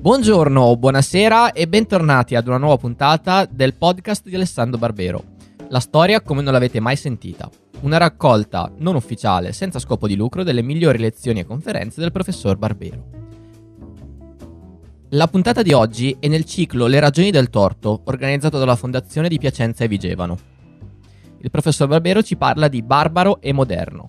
Buongiorno, buonasera e bentornati ad una nuova puntata del podcast di Alessandro Barbero. La storia come non l'avete mai sentita. Una raccolta non ufficiale, senza scopo di lucro, delle migliori lezioni e conferenze del professor Barbero. La puntata di oggi è nel ciclo Le ragioni del torto, organizzato dalla Fondazione di Piacenza e Vigevano. Il professor Barbero ci parla di barbaro e moderno.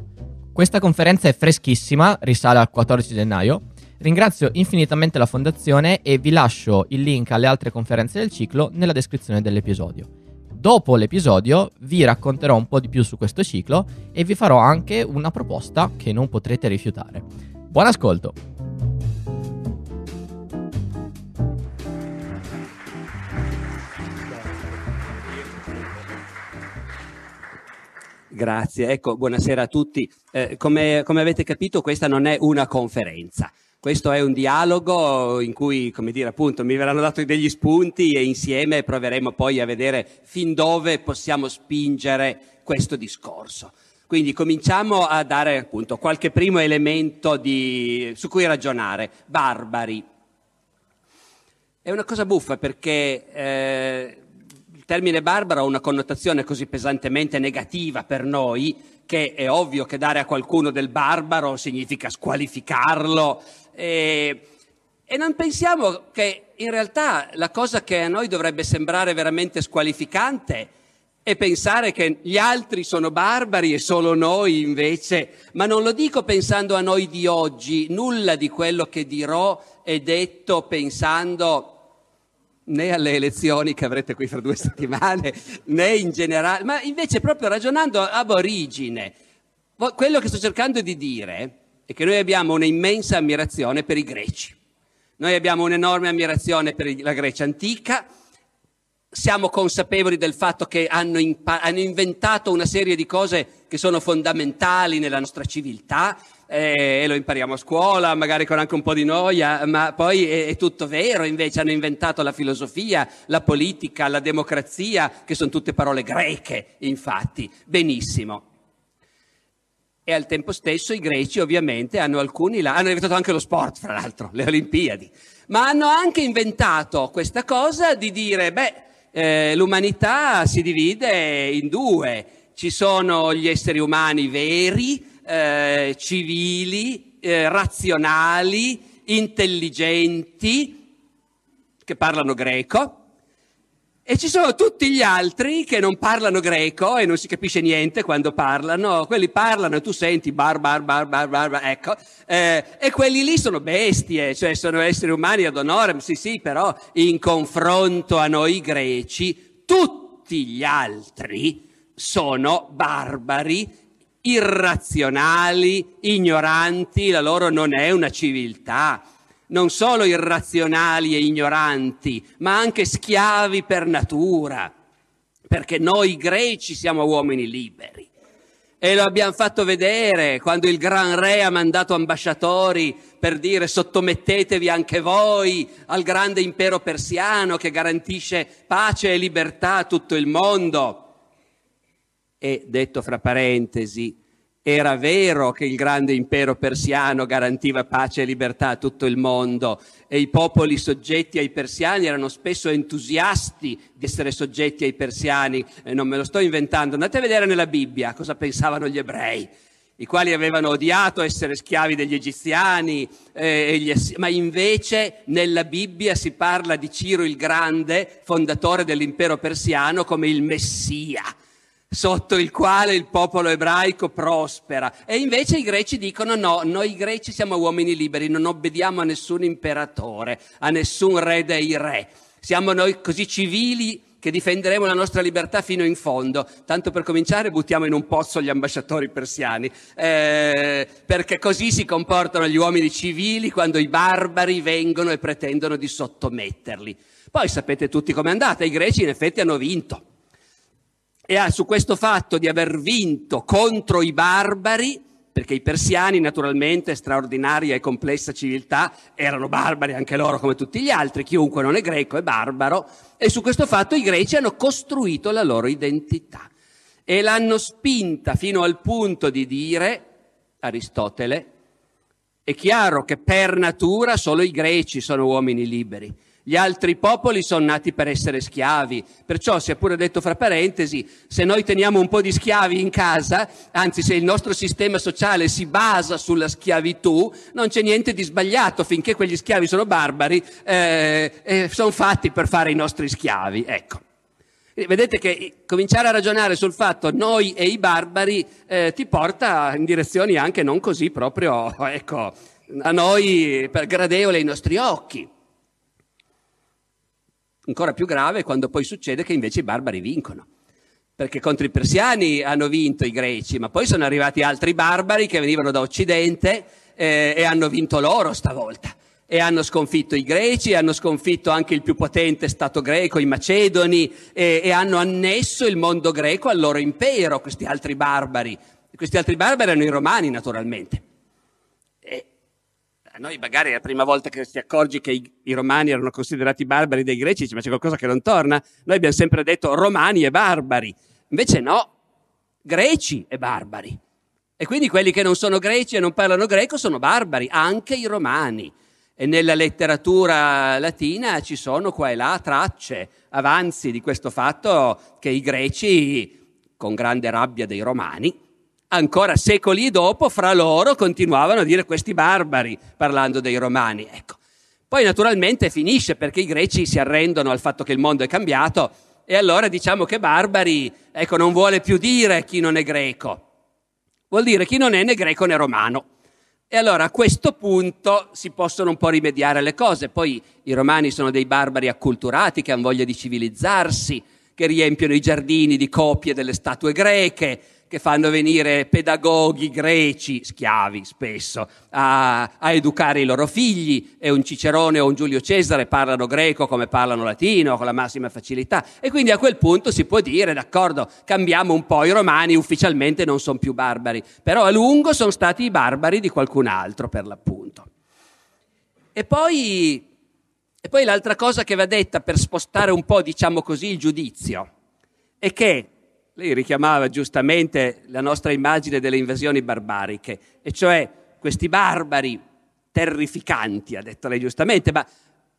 Questa conferenza è freschissima, risale al 14 gennaio, Ringrazio infinitamente la fondazione e vi lascio il link alle altre conferenze del ciclo nella descrizione dell'episodio. Dopo l'episodio vi racconterò un po' di più su questo ciclo e vi farò anche una proposta che non potrete rifiutare. Buon ascolto! Grazie, ecco, buonasera a tutti. Eh, come, come avete capito questa non è una conferenza, questo è un dialogo in cui, come dire, appunto, mi verranno dati degli spunti e insieme proveremo poi a vedere fin dove possiamo spingere questo discorso. Quindi cominciamo a dare appunto qualche primo elemento di, su cui ragionare. Barbari. È una cosa buffa perché eh, il termine barbaro ha una connotazione così pesantemente negativa per noi che è ovvio che dare a qualcuno del barbaro significa squalificarlo, e, e non pensiamo che in realtà la cosa che a noi dovrebbe sembrare veramente squalificante è pensare che gli altri sono barbari e solo noi invece, ma non lo dico pensando a noi di oggi, nulla di quello che dirò è detto pensando né alle elezioni che avrete qui fra due settimane, né in generale, ma invece proprio ragionando ab origine. Quello che sto cercando di dire è che noi abbiamo un'immensa ammirazione per i greci. Noi abbiamo un'enorme ammirazione per la Grecia antica, siamo consapevoli del fatto che hanno, impa- hanno inventato una serie di cose che sono fondamentali nella nostra civiltà, eh, e lo impariamo a scuola, magari con anche un po' di noia, ma poi è, è, tutto vero, invece hanno inventato la filosofia, la politica, la democrazia, che sono tutte parole greche, infatti. Benissimo. E al tempo stesso i greci ovviamente hanno alcuni, hanno inventato anche lo sport, fra l'altro, le Olimpiadi, ma hanno anche inventato questa cosa di dire, beh, eh, l'umanità si divide in due, ci sono gli esseri umani veri, eh, civili, eh, razionali, intelligenti, che parlano greco, e ci sono tutti gli altri che non parlano greco e non si capisce niente quando parlano, quelli parlano e tu senti bar bar bar bar bar, ecco, eh, e quelli lì sono bestie, cioè sono esseri umani ad onore, sì sì, però in confronto a noi greci tutti gli altri sono barbari, irrazionali, ignoranti, la loro non è una civiltà non solo irrazionali e ignoranti, ma anche schiavi per natura, perché noi greci siamo uomini liberi. E lo abbiamo fatto vedere quando il Gran Re ha mandato ambasciatori per dire sottomettetevi anche voi al grande impero persiano che garantisce pace e libertà a tutto il mondo. E detto fra parentesi, era vero che il grande impero persiano garantiva pace e libertà a tutto il mondo e i popoli soggetti ai persiani erano spesso entusiasti di essere soggetti ai persiani, e non me lo sto inventando, andate a vedere nella Bibbia cosa pensavano gli ebrei, i quali avevano odiato essere schiavi degli egiziani, eh, gli, ma invece nella Bibbia si parla di Ciro il Grande, fondatore dell'impero persiano, come il Messia sotto il quale il popolo ebraico prospera. E invece i greci dicono no, noi greci siamo uomini liberi, non obbediamo a nessun imperatore, a nessun re dei re. Siamo noi così civili che difenderemo la nostra libertà fino in fondo. Tanto per cominciare buttiamo in un pozzo gli ambasciatori persiani, eh, perché così si comportano gli uomini civili quando i barbari vengono e pretendono di sottometterli. Poi sapete tutti com'è andata, i greci in effetti hanno vinto e su questo fatto di aver vinto contro i barbari, perché i persiani naturalmente, straordinaria e complessa civiltà, erano barbari anche loro come tutti gli altri, chiunque non è greco è barbaro, e su questo fatto i greci hanno costruito la loro identità e l'hanno spinta fino al punto di dire, Aristotele, È chiaro che per natura solo i greci sono uomini liberi. Gli altri popoli sono nati per essere schiavi, perciò si è pure detto fra parentesi, se noi teniamo un po' di schiavi in casa, anzi se il nostro sistema sociale si basa sulla schiavitù, non c'è niente di sbagliato finché quegli schiavi sono barbari, eh, eh, sono fatti per fare i nostri schiavi. Ecco. Vedete che cominciare a ragionare sul fatto noi e i barbari eh, ti porta in direzioni anche non così proprio, ecco, a noi per gradevole ai nostri occhi. Ancora più grave quando poi succede che invece i barbari vincono. Perché contro i persiani hanno vinto i greci, ma poi sono arrivati altri barbari che venivano da Occidente eh, e hanno vinto loro stavolta. E hanno sconfitto i greci, hanno sconfitto anche il più potente stato greco, i macedoni, e, e hanno annesso il mondo greco al loro impero, questi altri barbari. Questi altri barbari erano i romani, naturalmente noi magari è la prima volta che ti accorgi che i, i, romani erano considerati barbari dai greci, ma c'è qualcosa che non torna? Noi abbiamo sempre detto romani e barbari, invece no, greci e barbari. E quindi quelli che non sono greci e non parlano greco sono barbari, anche i romani. E nella letteratura latina ci sono qua e là tracce, avanzi di questo fatto che i greci, con grande rabbia dei romani, ancora secoli dopo, fra loro continuavano a dire questi barbari, parlando dei romani. Ecco. Poi naturalmente finisce perché i greci si arrendono al fatto che il mondo è cambiato e allora diciamo che barbari, ecco, non vuole più dire chi non è greco, vuol dire chi non è né greco né romano. E allora a questo punto si possono un po' rimediare le cose. Poi i romani sono dei barbari acculturati che hanno voglia di civilizzarsi, che riempiono i giardini di copie delle statue greche, che fanno venire pedagoghi greci, schiavi spesso, a, a, educare i loro figli. E un Cicerone o un Giulio Cesare parlano greco come parlano latino con la massima facilità. E quindi a quel punto si può dire d'accordo cambiamo un po' i romani ufficialmente non sono più barbari. Però a lungo sono stati i barbari di qualcun altro per l'appunto. E poi, e poi l'altra cosa che va detta per spostare un po' diciamo così il giudizio è che lei richiamava giustamente la nostra immagine delle invasioni barbariche, e cioè questi barbari terrificanti, ha detto lei giustamente, ma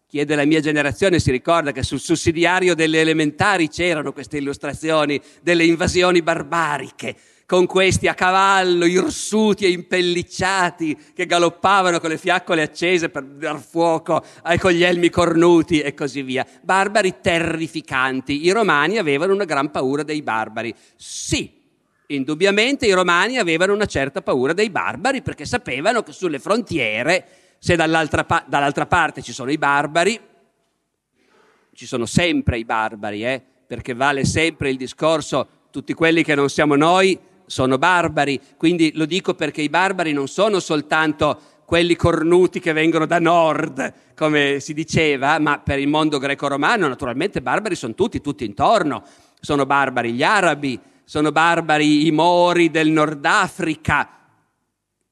chi è della mia generazione si ricorda che sul sussidiario delle elementari c'erano queste illustrazioni delle invasioni barbariche, con questi a cavallo, irsuti e impellicciati, che galoppavano con le fiaccole accese per dar fuoco ai con gli elmi cornuti e così via. Barbari terrificanti. I romani avevano una gran paura dei barbari. Sì, indubbiamente i romani avevano una certa paura dei barbari perché sapevano che sulle frontiere, se dall'altra, pa- dall'altra parte ci sono i barbari, ci sono sempre i barbari, eh? perché vale sempre il discorso, tutti quelli che non siamo noi sono barbari, quindi lo dico perché i barbari non sono soltanto quelli cornuti che vengono da nord, come si diceva, ma per il mondo greco-romano naturalmente barbari sono tutti, tutti intorno. Sono barbari gli arabi, sono barbari i mori del Nord Africa,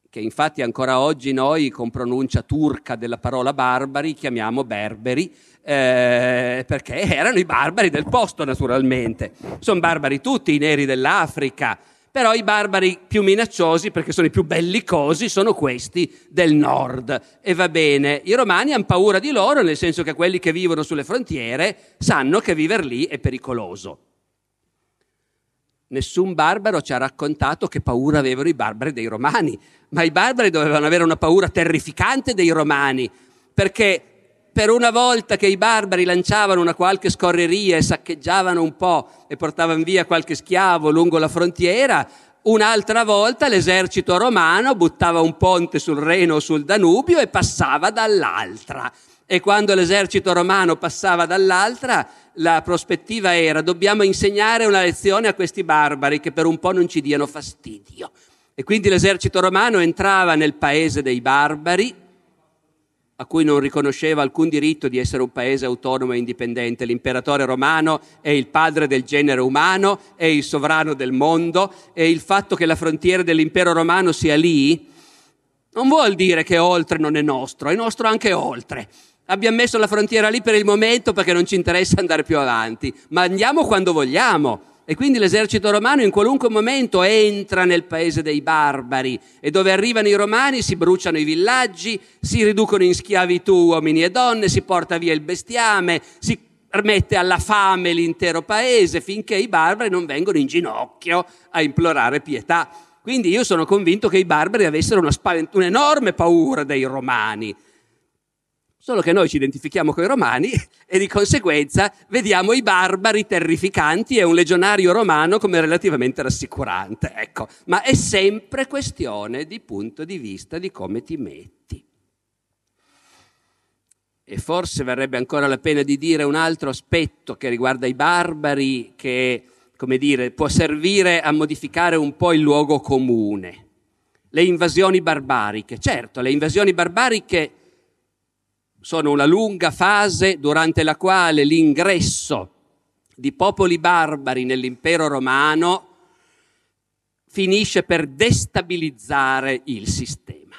che infatti ancora oggi noi con pronuncia turca della parola barbari chiamiamo berberi, eh, perché erano i barbari del posto naturalmente. Sono barbari tutti, i neri dell'Africa, però i barbari più minacciosi, perché sono i più bellicosi, sono questi del nord. E va bene, i romani hanno paura di loro, nel senso che quelli che vivono sulle frontiere sanno che vivere lì è pericoloso. Nessun barbaro ci ha raccontato che paura avevano i barbari dei romani, ma i barbari dovevano avere una paura terrificante dei romani, perché per una volta che i barbari lanciavano una qualche scorreria e saccheggiavano un po' e portavano via qualche schiavo lungo la frontiera, un'altra volta l'esercito romano buttava un ponte sul Reno o sul Danubio e passava dall'altra. E quando l'esercito romano passava dall'altra, la prospettiva era dobbiamo insegnare una lezione a questi barbari che per un po' non ci diano fastidio. E quindi l'esercito romano entrava nel paese dei barbari, a cui non riconosceva alcun diritto di essere un paese autonomo e indipendente. L'imperatore romano è il padre del genere umano, è il sovrano del mondo e il fatto che la frontiera dell'impero romano sia lì non vuol dire che oltre non è nostro, è nostro anche oltre. Abbiamo messo la frontiera lì per il momento perché non ci interessa andare più avanti, ma andiamo quando vogliamo. E quindi l'esercito romano in qualunque momento entra nel paese dei barbari e dove arrivano i romani si bruciano i villaggi, si riducono in schiavitù uomini e donne, si porta via il bestiame, si mette alla fame l'intero paese finché i barbari non vengono in ginocchio a implorare pietà. Quindi io sono convinto che i barbari avessero spavent- un'enorme paura dei romani Solo che noi ci identifichiamo con i romani e di conseguenza vediamo i barbari terrificanti e un legionario romano come relativamente rassicurante. Ecco, ma è sempre questione di punto di vista di come ti metti. E forse varrebbe ancora la pena di dire un altro aspetto che riguarda i barbari che, come dire, può servire a modificare un po' il luogo comune. Le invasioni barbariche. Certo, le invasioni barbariche sono una lunga fase durante la quale l'ingresso di popoli barbari nell'impero romano finisce per destabilizzare il sistema.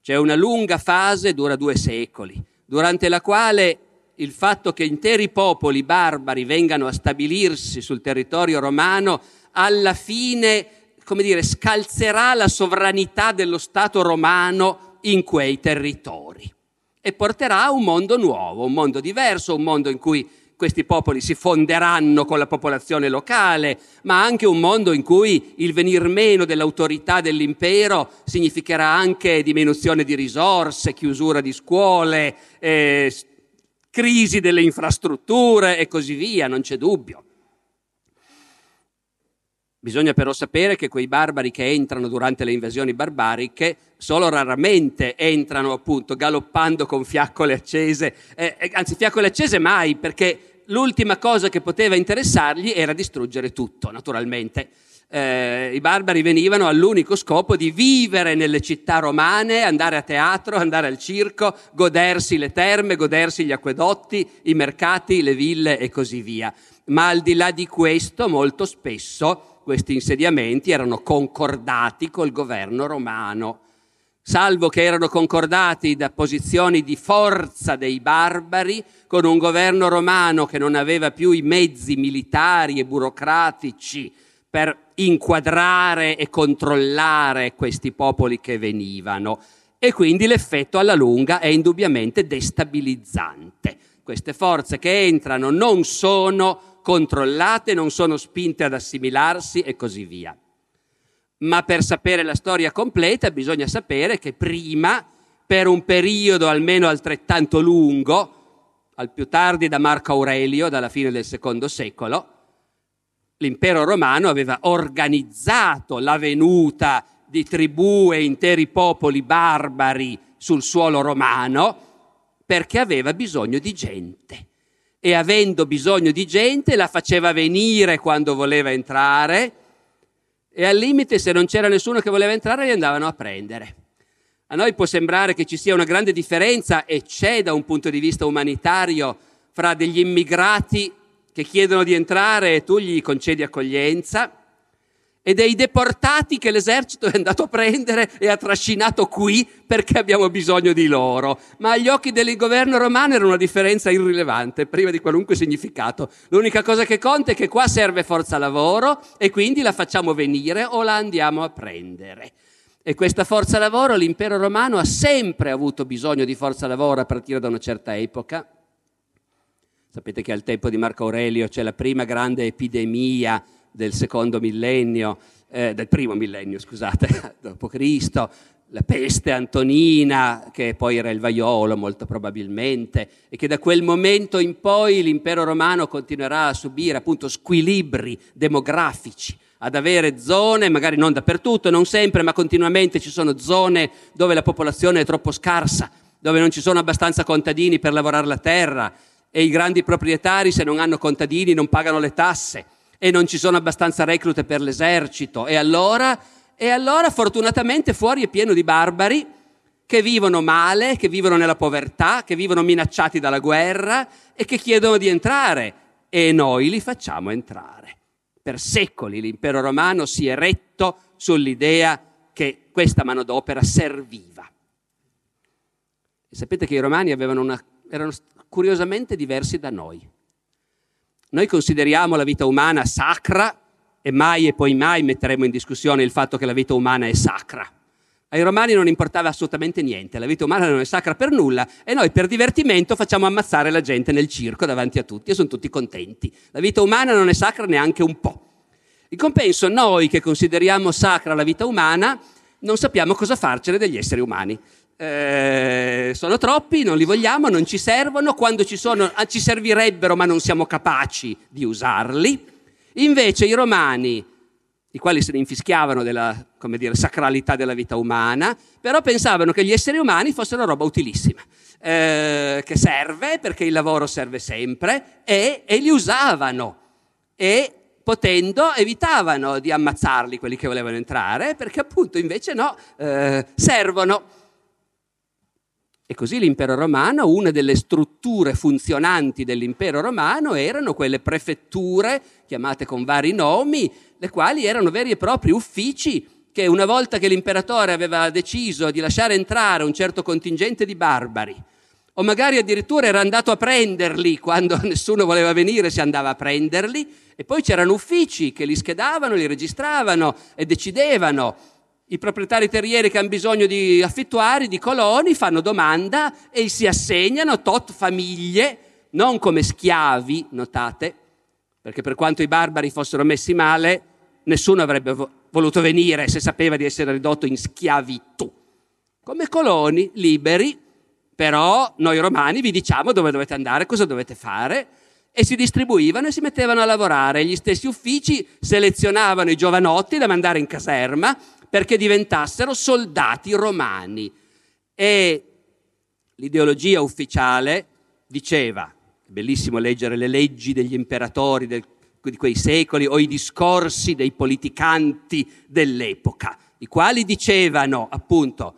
C'è una lunga fase, dura due secoli, durante la quale il fatto che interi popoli barbari vengano a stabilirsi sul territorio romano alla fine, come dire, scalzerà la sovranità dello Stato romano in quei territori e porterà a un mondo nuovo, un mondo diverso, un mondo in cui questi popoli si fonderanno con la popolazione locale, ma anche un mondo in cui il venir meno dell'autorità dell'impero significherà anche diminuzione di risorse, chiusura di scuole, eh, crisi delle infrastrutture e così via, non c'è dubbio. Bisogna però sapere che quei barbari che entrano durante le invasioni barbariche solo raramente entrano appunto galoppando con fiaccole accese, eh, eh, anzi fiaccole accese mai, perché l'ultima cosa che poteva interessargli era distruggere tutto, naturalmente. Eh, I barbari venivano all'unico scopo di vivere nelle città romane, andare a teatro, andare al circo, godersi le terme, godersi gli acquedotti, i mercati, le ville e così via. Ma al di là di questo, molto spesso questi insediamenti erano concordati col governo romano, salvo che erano concordati da posizioni di forza dei barbari con un governo romano che non aveva più i mezzi militari e burocratici per inquadrare e controllare questi popoli che venivano. E quindi l'effetto alla lunga è indubbiamente destabilizzante. Queste forze che entrano non sono controllate, non sono spinte ad assimilarsi e così via. Ma per sapere la storia completa bisogna sapere che prima, per un periodo almeno altrettanto lungo, al più tardi da Marco Aurelio, dalla fine del secondo secolo, l'impero romano aveva organizzato la venuta di tribù e interi popoli barbari sul suolo romano perché aveva bisogno di gente e avendo bisogno di gente la faceva venire quando voleva entrare e al limite se non c'era nessuno che voleva entrare li andavano a prendere. A noi può sembrare che ci sia una grande differenza e c'è da un punto di vista umanitario fra degli immigrati che chiedono di entrare e tu gli concedi accoglienza e dei deportati che l'esercito è andato a prendere e ha trascinato qui perché abbiamo bisogno di loro. Ma agli occhi del governo romano era una differenza irrilevante, priva di qualunque significato. L'unica cosa che conta è che qua serve forza lavoro e quindi la facciamo venire o la andiamo a prendere. E questa forza lavoro l'impero romano ha sempre avuto bisogno di forza lavoro a partire da una certa epoca. Sapete che al tempo di Marco Aurelio c'è la prima grande epidemia del secondo millennio, eh, del primo millennio, scusate, dopo Cristo, la peste antonina, che poi era il vaiolo molto probabilmente, e che da quel momento in poi l'impero romano continuerà a subire appunto squilibri demografici, ad avere zone, magari non dappertutto, non sempre, ma continuamente ci sono zone dove la popolazione è troppo scarsa, dove non ci sono abbastanza contadini per lavorare la terra e i grandi proprietari se non hanno contadini non pagano le tasse e non ci sono abbastanza reclute per l'esercito. E allora, e allora fortunatamente fuori è pieno di barbari che vivono male, che vivono nella povertà, che vivono minacciati dalla guerra e che chiedono di entrare e noi li facciamo entrare. Per secoli l'impero romano si è retto sull'idea che questa manodopera serviva. E sapete che i romani una, erano curiosamente diversi da noi. Noi consideriamo la vita umana sacra e mai e poi mai metteremo in discussione il fatto che la vita umana è sacra. Ai romani non importava assolutamente niente, la vita umana non è sacra per nulla e noi per divertimento facciamo ammazzare la gente nel circo davanti a tutti e sono tutti contenti. La vita umana non è sacra neanche un po'. In compenso, noi che consideriamo sacra la vita umana, non sappiamo cosa farcene degli esseri umani. Eh, sono troppi, non li vogliamo, non ci servono, quando ci sono ah, ci servirebbero ma non siamo capaci di usarli. Invece i romani i quali se ne infischiavano della dire, sacralità della vita umana, però pensavano che gli esseri umani fossero una roba utilissima, eh, che serve perché il lavoro serve sempre e, e li usavano e potendo evitavano di ammazzarli quelli che volevano entrare perché appunto invece no, eh, servono. E così l'impero romano, una delle strutture funzionanti dell'impero romano erano quelle prefetture, chiamate con vari nomi, le quali erano veri e propri uffici che una volta che l'imperatore aveva deciso di lasciare entrare un certo contingente di barbari, o magari addirittura era andato a prenderli quando nessuno voleva venire, si andava a prenderli, e poi c'erano uffici che li schedavano, li registravano e decidevano. I proprietari terrieri che hanno bisogno di affittuari, di coloni, fanno domanda e si assegnano tot famiglie, non come schiavi, notate, perché per quanto i barbari fossero messi male, nessuno avrebbe voluto venire se sapeva di essere ridotto in schiavitù. Come coloni liberi, però noi romani vi diciamo dove dovete andare, cosa dovete fare, e si distribuivano e si mettevano a lavorare. Gli stessi uffici selezionavano i giovanotti da mandare in caserma perché diventassero soldati romani. E l'ideologia ufficiale diceva bellissimo leggere le leggi degli imperatori del, di quei secoli o i discorsi dei politicanti dell'epoca, i quali dicevano appunto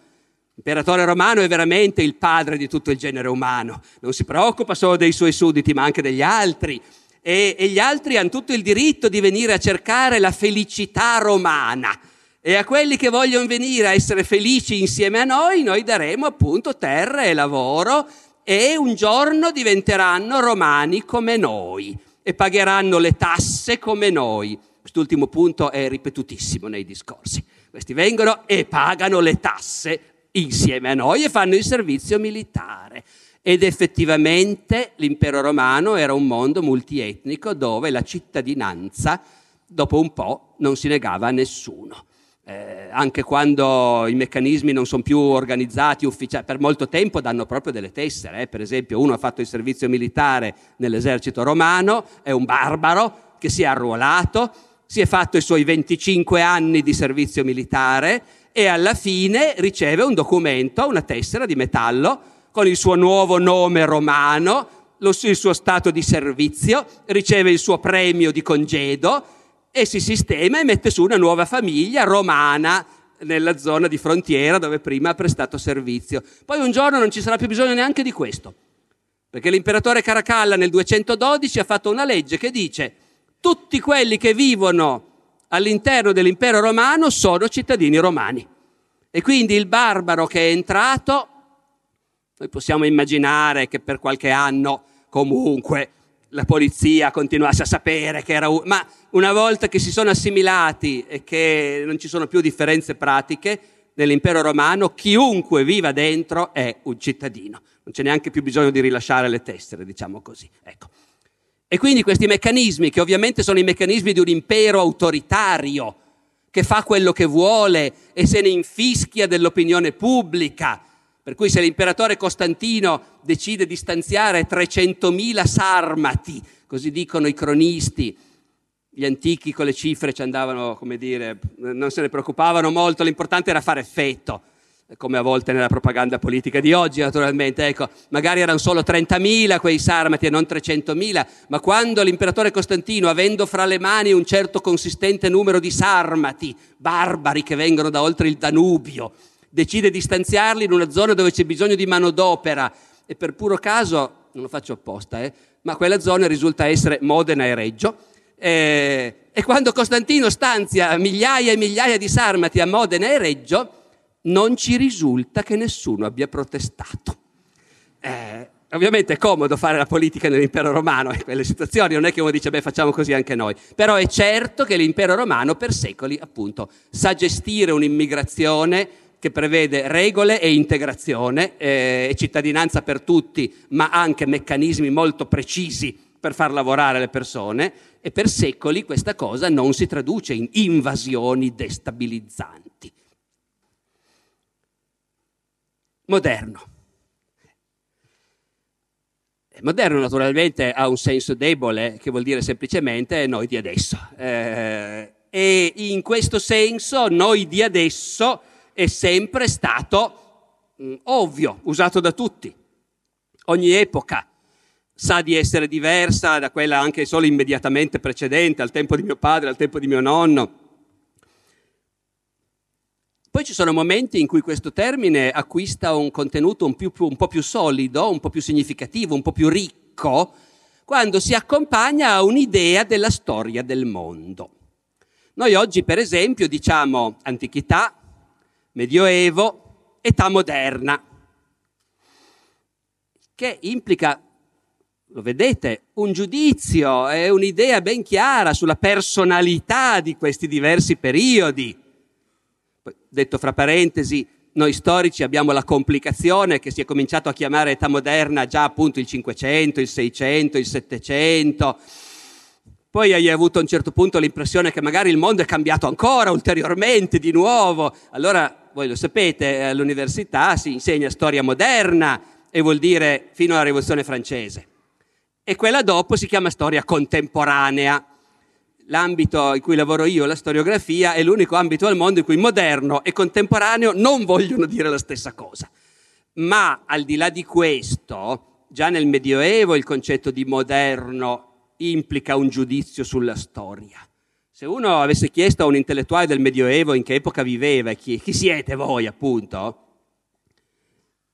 L'imperatore romano è veramente il padre di tutto il genere umano, non si preoccupa solo dei suoi sudditi ma anche degli altri e, e gli altri hanno tutto il diritto di venire a cercare la felicità romana e a quelli che vogliono venire a essere felici insieme a noi noi daremo appunto terra e lavoro e un giorno diventeranno romani come noi e pagheranno le tasse come noi. Quest'ultimo punto è ripetutissimo nei discorsi. Questi vengono e pagano le tasse insieme a noi e fanno il servizio militare. Ed effettivamente l'impero romano era un mondo multietnico dove la cittadinanza, dopo un po', non si negava a nessuno eh, anche quando i meccanismi non sono più organizzati ufficiali, per molto tempo danno proprio delle tessere. Eh. Per esempio, uno ha fatto il servizio militare nell'esercito romano, è un barbaro che si è arruolato, si è fatto i suoi 25 anni di servizio militare e alla fine riceve un documento, una tessera di metallo con il suo nuovo nome romano, il suo stato di servizio, riceve il suo premio di congedo e si sistema e mette su una nuova famiglia romana nella zona di frontiera dove prima ha prestato servizio. Poi un giorno non ci sarà più bisogno neanche di questo, perché l'imperatore Caracalla nel 212 ha fatto una legge che dice tutti quelli che vivono all'interno dell'impero romano sono cittadini romani. E quindi il barbaro che è entrato, noi possiamo immaginare che per qualche anno comunque la polizia continuasse a sapere che era un... ma una volta che si sono assimilati e che non ci sono più differenze pratiche nell'impero romano, chiunque viva dentro è un cittadino. Non c'è neanche più bisogno di rilasciare le tessere, diciamo così. Ecco. E quindi questi meccanismi, che ovviamente sono i meccanismi di un impero autoritario, che fa quello che vuole e se ne infischia dell'opinione pubblica, per cui se l'imperatore Costantino decide di stanziare 300.000 sarmati, così dicono i cronisti, gli antichi con le cifre ci andavano, come dire, non se ne preoccupavano molto, l'importante era fare effetto, come a volte nella propaganda politica di oggi naturalmente, ecco, magari erano solo 30.000 quei sarmati e non 300.000, ma quando l'imperatore Costantino, avendo fra le mani un certo consistente numero di sarmati, barbari che vengono da oltre il Danubio, decide di stanziarli in una zona dove c'è bisogno di manodopera e per puro caso, non lo faccio apposta, eh, ma quella zona risulta essere Modena e Reggio. Eh, e quando Costantino stanzia migliaia e migliaia di sarmati a Modena e Reggio, non ci risulta che nessuno abbia protestato. Eh, Ovviamente è comodo fare la politica nell'impero romano in quelle situazioni, non è che uno dice beh facciamo così anche noi, però è certo che l'impero romano per secoli appunto sa gestire un'immigrazione che prevede regole e integrazione eh, e cittadinanza per tutti, ma anche meccanismi molto precisi per far lavorare le persone e per secoli questa cosa non si traduce in invasioni destabilizzanti. Moderno. Moderno naturalmente ha un senso debole, che vuol dire semplicemente noi di adesso. Eh, e in questo senso noi di adesso è sempre stato mm, ovvio, usato da tutti. Ogni epoca sa di essere diversa da quella anche solo immediatamente precedente, al tempo di mio padre, al tempo di mio nonno. Poi ci sono momenti in cui questo termine acquista un contenuto un, più, un, po' più solido, un po' più significativo, un po' più ricco, quando si accompagna a un'idea della storia del mondo. Noi oggi, per esempio, diciamo antichità, Medioevo, età moderna, che implica, lo vedete, un giudizio e un'idea ben chiara sulla personalità di questi diversi periodi. Detto fra parentesi, noi storici abbiamo la complicazione che si è cominciato a chiamare età moderna già appunto il 500, il 600, il 700 poi hai avuto a un certo punto l'impressione che magari il mondo è cambiato ancora ulteriormente di nuovo. Allora, voi lo sapete, all'università si insegna storia moderna e vuol dire fino alla rivoluzione francese. E quella dopo si chiama storia contemporanea. L'ambito in cui lavoro io, la storiografia, è l'unico ambito al mondo in cui moderno e contemporaneo non vogliono dire la stessa cosa. Ma al di là di questo, già nel Medioevo il concetto di moderno implica un giudizio sulla storia. Se uno avesse chiesto a un intellettuale del Medioevo in che epoca viveva, chi, chi siete voi appunto,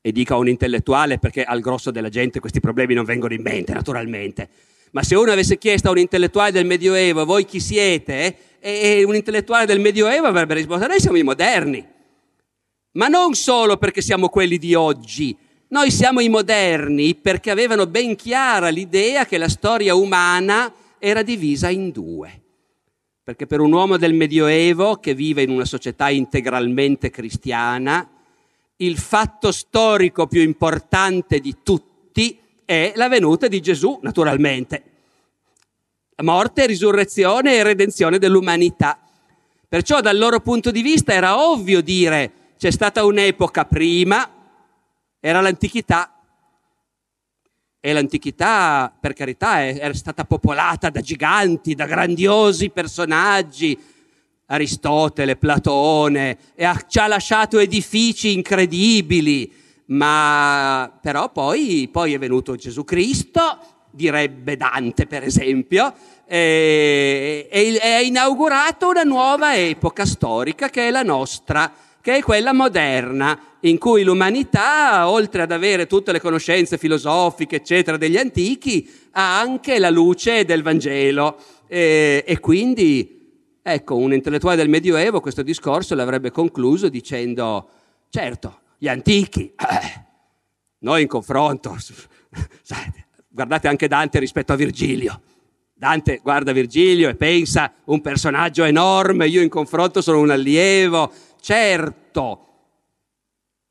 e dico a un intellettuale perché al grosso della gente questi problemi non vengono in mente naturalmente, ma se uno avesse chiesto a un intellettuale del Medioevo voi chi siete, e un intellettuale del Medioevo avrebbe risposto noi siamo i moderni, ma non solo perché siamo quelli di oggi, noi siamo i moderni perché avevano ben chiara l'idea che la storia umana era divisa in due. Perché per un uomo del Medioevo che vive in una società integralmente cristiana, il fatto storico più importante di tutti è la venuta di Gesù, naturalmente. Morte, risurrezione e redenzione dell'umanità. Perciò dal loro punto di vista era ovvio dire c'è stata un'epoca prima, era l'antichità. E l'antichità, per carità, era stata popolata da giganti, da grandiosi personaggi, Aristotele, Platone, e ha, ci ha lasciato edifici incredibili, ma però poi, poi è venuto Gesù Cristo, direbbe Dante per esempio, e, e, e ha inaugurato una nuova epoca storica che è la nostra che è quella moderna, in cui l'umanità, oltre ad avere tutte le conoscenze filosofiche, eccetera, degli antichi, ha anche la luce del Vangelo. E, e quindi, ecco, un intellettuale del Medioevo questo discorso l'avrebbe concluso dicendo, certo, gli antichi, eh, noi in confronto, guardate anche Dante rispetto a Virgilio. Dante guarda Virgilio e pensa un personaggio enorme, io in confronto sono un allievo, certo.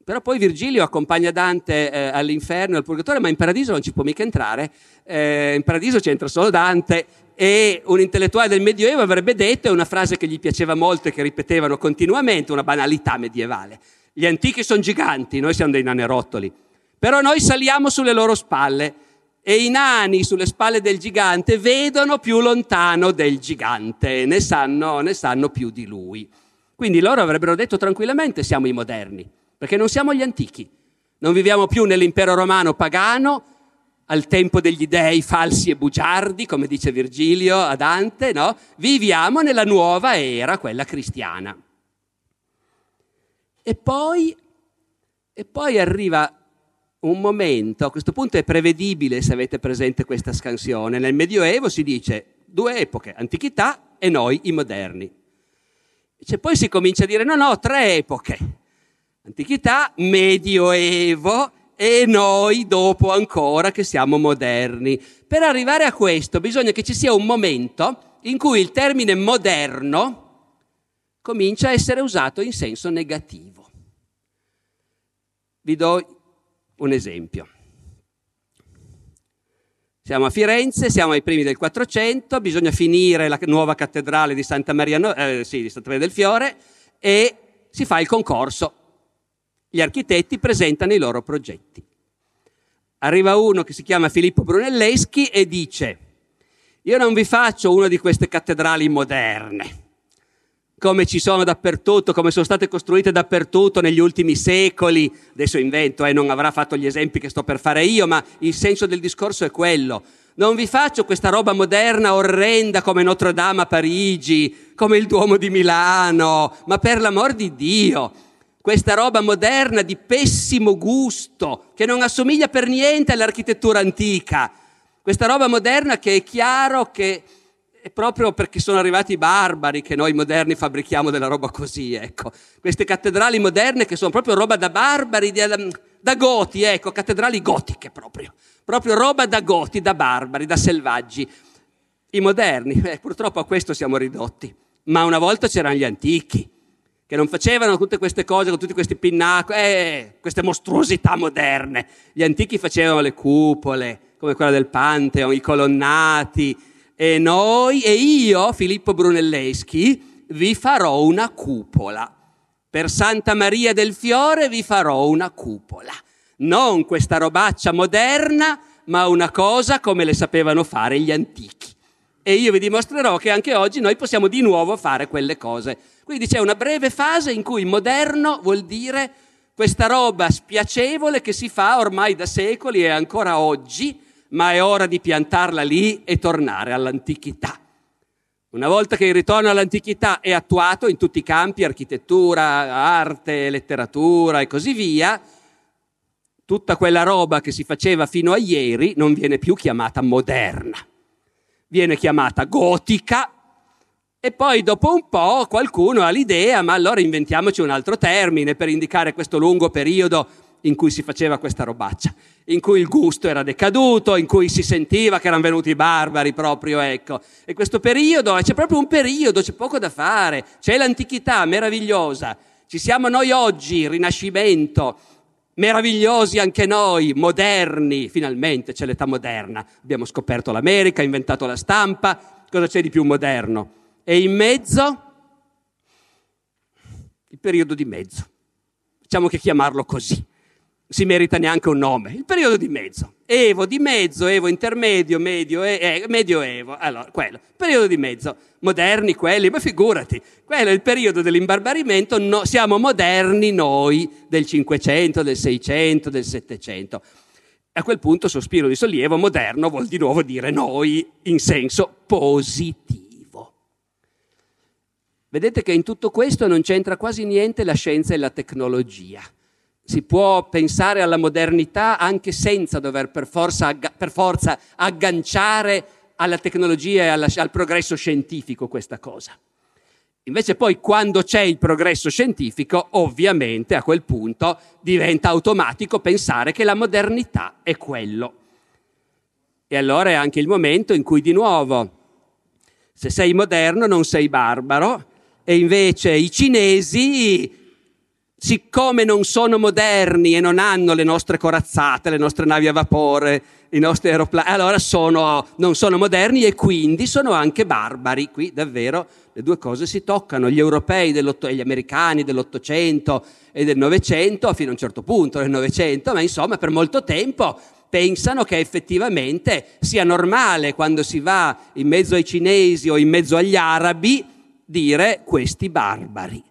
Però poi Virgilio accompagna Dante eh, all'inferno e al purgatorio, ma in paradiso non ci può mica entrare. Eh, in paradiso c'entra solo Dante e un intellettuale del Medioevo avrebbe detto, è una frase che gli piaceva molto e che ripetevano continuamente, una banalità medievale. Gli antichi sono giganti, noi siamo dei nanerottoli. Però noi saliamo sulle loro spalle e i nani sulle spalle del gigante vedono più lontano del gigante, ne sanno, ne sanno più di lui. Quindi loro avrebbero detto tranquillamente siamo i moderni, perché non siamo gli antichi. Non viviamo più nell'impero romano pagano, al tempo degli dei falsi e bugiardi, come dice Virgilio a Dante, no? Viviamo nella nuova era, quella cristiana. E poi, e poi arriva un momento, a questo punto è prevedibile se avete presente questa scansione, nel Medioevo si dice due epoche, antichità e noi i moderni. Cioè, poi si comincia a dire no, no, tre epoche. Antichità, Medioevo e noi dopo ancora che siamo moderni. Per arrivare a questo bisogna che ci sia un momento in cui il termine moderno comincia a essere usato in senso negativo. Vi do un esempio. Siamo a Firenze, siamo ai primi del 400, bisogna finire la nuova cattedrale di Santa Maria, eh, sì, di Santa Maria del Fiore e si fa il concorso. Gli architetti presentano i loro progetti. Arriva uno che si chiama Filippo Brunelleschi e dice, io non vi faccio una di queste cattedrali moderne, come ci sono dappertutto, come sono state costruite dappertutto negli ultimi secoli. Adesso invento, eh, non avrà fatto gli esempi che sto per fare io, ma il senso del discorso è quello. Non vi faccio questa roba moderna orrenda come Notre Dame a Parigi, come il Duomo di Milano, ma per l'amor di Dio, questa roba moderna di pessimo gusto, che non assomiglia per niente all'architettura antica, questa roba moderna che è chiaro che è proprio perché sono arrivati i barbari che noi moderni fabbrichiamo della roba così, ecco. Queste cattedrali moderne che sono proprio roba da barbari, da, da goti, ecco, cattedrali gotiche proprio. Proprio roba da goti, da barbari, da selvaggi. I moderni, eh, purtroppo a questo siamo ridotti. Ma una volta c'erano gli antichi, che non facevano tutte queste cose con tutti questi pinnacoli, eh, queste mostruosità moderne. Gli antichi facevano le cupole, come quella del Pantheon, i colonnati, e noi e io, Filippo Brunelleschi, vi farò una cupola. Per Santa Maria del Fiore vi farò una cupola. Non questa robaccia moderna, ma una cosa come le sapevano fare gli antichi. E io vi dimostrerò che anche oggi noi possiamo di nuovo fare quelle cose. Quindi c'è una breve fase in cui moderno vuol dire questa roba spiacevole che si fa ormai da secoli e ancora oggi, ma è ora di piantarla lì e tornare all'antichità. Una volta che il ritorno all'antichità è attuato in tutti i campi, architettura, arte, letteratura e così via, tutta quella roba che si faceva fino a ieri non viene più chiamata moderna, viene chiamata gotica e poi dopo un po' qualcuno ha l'idea, ma allora inventiamoci un altro termine per indicare questo lungo periodo in cui si faceva questa robaccia, in cui il gusto era decaduto, in cui si sentiva che erano venuti i barbari proprio, ecco. E questo periodo, c'è proprio un periodo, c'è poco da fare, c'è l'antichità meravigliosa, ci siamo noi oggi, Rinascimento, meravigliosi anche noi, moderni, finalmente c'è l'età moderna, abbiamo scoperto l'America, inventato la stampa, cosa c'è di più moderno? E in mezzo, il periodo di mezzo, facciamo che chiamarlo così si merita neanche un nome. Il periodo di mezzo. Evo di mezzo, Evo intermedio, medio, eh, medio Evo. Allora, quello. Periodo di mezzo. Moderni quelli, ma figurati. Quello è il periodo dell'imbarbarimento. No, siamo moderni noi del 500, del 600, del 700. A quel punto sospiro di sollievo, moderno vuol di nuovo dire noi in senso positivo. Vedete che in tutto questo non c'entra quasi niente la scienza e la tecnologia si può pensare alla modernità anche senza dover per forza, per forza agganciare alla tecnologia e alla, al progresso scientifico questa cosa. Invece poi quando c'è il progresso scientifico, ovviamente a quel punto diventa automatico pensare che la modernità è quello. E allora è anche il momento in cui di nuovo, se sei moderno non sei barbaro, e invece i cinesi siccome non sono moderni e non hanno le nostre corazzate, le nostre navi a vapore, i nostri aeroplani, allora sono, non sono moderni e quindi sono anche barbari. Qui davvero le due cose si toccano. Gli europei e gli americani dell'Ottocento e del Novecento, fino a un certo punto del Novecento, ma insomma per molto tempo pensano che effettivamente sia normale quando si va in mezzo ai cinesi o in mezzo agli arabi dire questi barbari.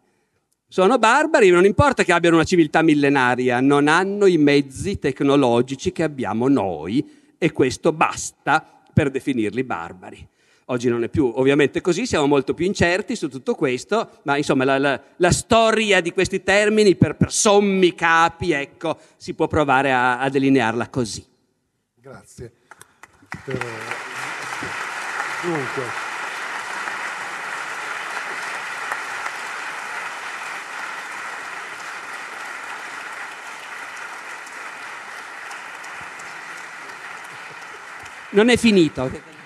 Sono barbari, non importa che abbiano una civiltà millenaria, non hanno i mezzi tecnologici che abbiamo noi e questo basta per definirli barbari. Oggi non è più ovviamente così, siamo molto più incerti su tutto questo, ma insomma la, la, la storia di questi termini per, per, sommi capi, ecco, si può provare a, a delinearla così. Grazie. Per... Dunque. Non è finito.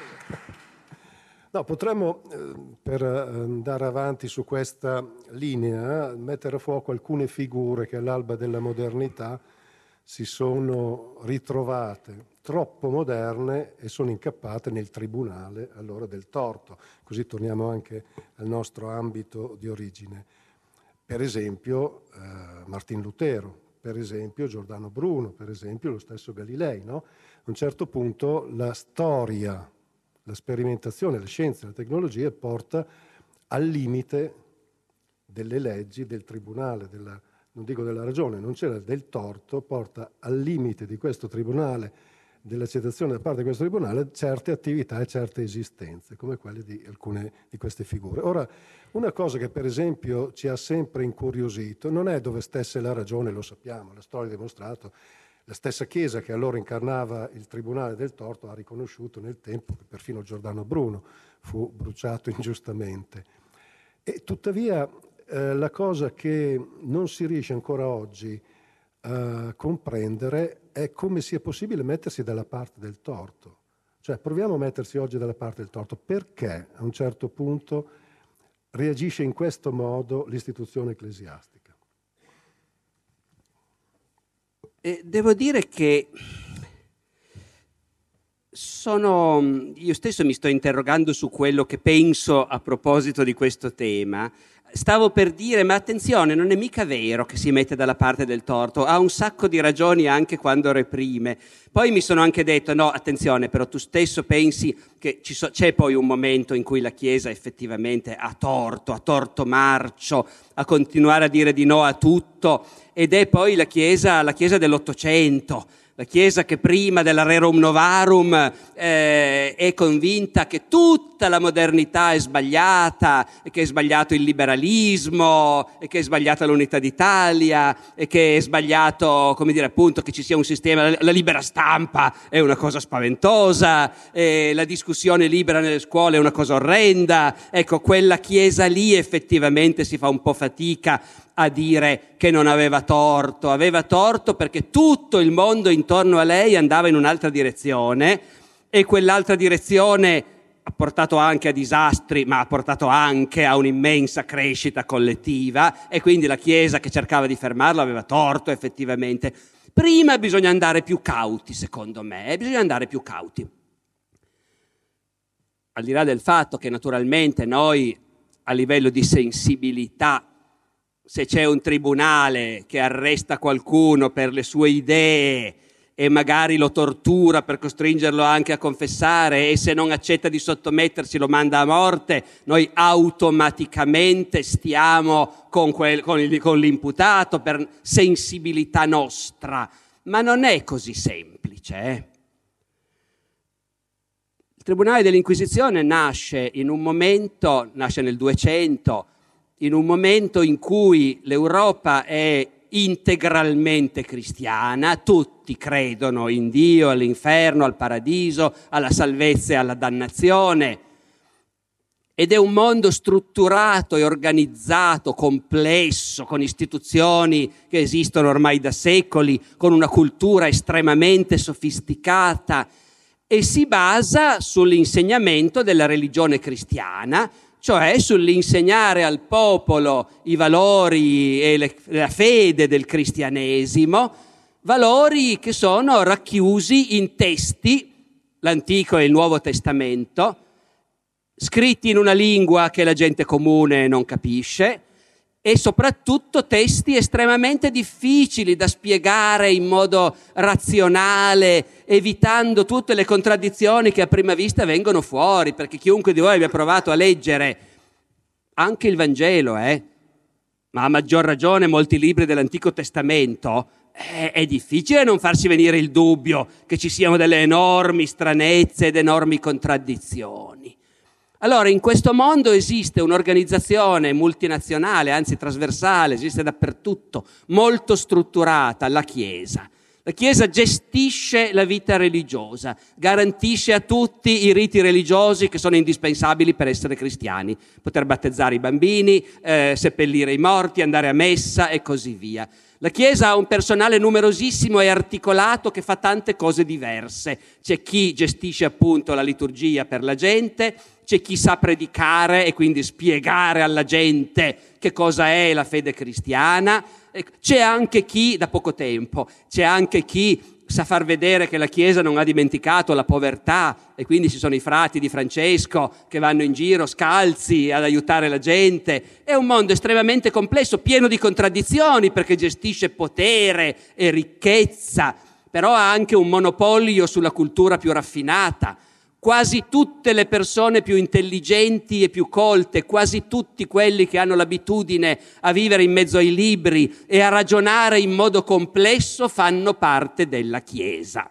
No, potremmo, eh, per andare avanti su questa linea, mettere a fuoco alcune figure che all'alba della modernità si sono ritrovate troppo moderne e sono incappate nel tribunale allora del torto. Così torniamo anche al nostro ambito di origine. Per esempio eh, Martin Lutero, per esempio Giordano Bruno, per esempio lo stesso Galilei. No? A un certo punto la storia, la sperimentazione, la scienza, la tecnologia porta al limite delle leggi, del tribunale, della, non dico della ragione, non c'era del torto, porta al limite di questo tribunale, dell'accettazione da parte di questo tribunale, certe attività e certe esistenze, come quelle di alcune di queste figure. Ora, una cosa che per esempio ci ha sempre incuriosito non è dove stesse la ragione, lo sappiamo, la storia ha dimostrato, la stessa Chiesa che allora incarnava il Tribunale del Torto ha riconosciuto nel tempo che perfino Giordano Bruno fu bruciato ingiustamente. E tuttavia eh, la cosa che non si riesce ancora oggi a comprendere è come sia possibile mettersi dalla parte del torto. Cioè proviamo a mettersi oggi dalla parte del torto. Perché a un certo punto reagisce in questo modo l'istituzione ecclesiastica? Eh, devo dire che sono, io stesso mi sto interrogando su quello che penso a proposito di questo tema. Stavo per dire, ma attenzione, non è mica vero che si mette dalla parte del torto, ha un sacco di ragioni anche quando reprime. Poi mi sono anche detto, no, attenzione, però tu stesso pensi che so, c'è poi un momento in cui la Chiesa effettivamente ha torto, ha torto marcio, a continuare a dire di no a tutto, ed è poi la Chiesa, la chiesa dell'Ottocento la Chiesa che prima della Rerum Novarum eh, è convinta che tutta la modernità è sbagliata, e che è sbagliato il liberalismo, e che è sbagliata l'unità d'Italia, e che è sbagliato, come dire, appunto, che ci sia un sistema, la libera stampa è una cosa spaventosa, la discussione libera nelle scuole è una cosa orrenda. Ecco, quella Chiesa lì effettivamente si fa un po' fatica a dire che non aveva torto, aveva torto perché tutto il mondo intorno a lei andava in un'altra direzione e quell'altra direzione ha portato anche a disastri, ma ha portato anche a un'immensa crescita collettiva e quindi la Chiesa che cercava di fermarlo aveva torto effettivamente. Prima bisogna andare più cauti, secondo me, bisogna andare più cauti. Al di là del fatto che naturalmente noi a livello di sensibilità se c'è un tribunale che arresta qualcuno per le sue idee e magari lo tortura per costringerlo anche a confessare e se non accetta di sottomettersi lo manda a morte, noi automaticamente stiamo con, quel, con, il, con l'imputato per sensibilità nostra. Ma non è così semplice. Eh? Il Tribunale dell'Inquisizione nasce in un momento, nasce nel 200, in un momento in cui l'Europa è integralmente cristiana, tutti credono in Dio, all'inferno, al paradiso, alla salvezza e alla dannazione. Ed è un mondo strutturato e organizzato, complesso, con istituzioni che esistono ormai da secoli, con una cultura estremamente sofisticata e si basa sull'insegnamento della religione cristiana cioè sull'insegnare al popolo i valori e le, la fede del cristianesimo, valori che sono racchiusi in testi, l'Antico e il Nuovo Testamento, scritti in una lingua che la gente comune non capisce, e soprattutto testi estremamente difficili da spiegare in modo razionale, evitando tutte le contraddizioni che a prima vista vengono fuori, perché chiunque di voi abbia provato a leggere anche il Vangelo, eh, ma a maggior ragione molti libri dell'Antico Testamento, è, è difficile non farsi venire il dubbio che ci siano delle enormi stranezze ed enormi contraddizioni. Allora, in questo mondo esiste un'organizzazione multinazionale, anzi trasversale, esiste dappertutto, molto strutturata, la Chiesa. La Chiesa gestisce la vita religiosa, garantisce a tutti i riti religiosi che sono indispensabili per essere cristiani, poter battezzare i bambini, eh, seppellire i morti, andare a messa e così via. La Chiesa ha un personale numerosissimo e articolato che fa tante cose diverse. C'è chi gestisce appunto la liturgia per la gente, c'è chi sa predicare e quindi spiegare alla gente che cosa è la fede cristiana, c'è anche chi, da poco tempo, c'è anche chi sa far vedere che la Chiesa non ha dimenticato la povertà e quindi ci sono i frati di Francesco che vanno in giro scalzi ad aiutare la gente. È un mondo estremamente complesso, pieno di contraddizioni perché gestisce potere e ricchezza, però ha anche un monopolio sulla cultura più raffinata quasi tutte le persone più intelligenti e più colte, quasi tutti quelli che hanno l'abitudine a vivere in mezzo ai libri e a ragionare in modo complesso fanno parte della Chiesa,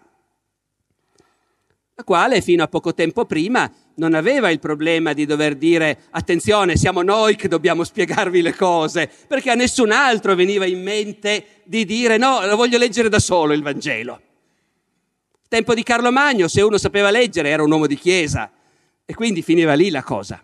la quale fino a poco tempo prima non aveva il problema di dover dire attenzione, siamo noi che dobbiamo spiegarvi le cose, perché a nessun altro veniva in mente di dire no, lo voglio leggere da solo il Vangelo. Tempo di Carlo Magno, se uno sapeva leggere era un uomo di chiesa. E quindi finiva lì la cosa.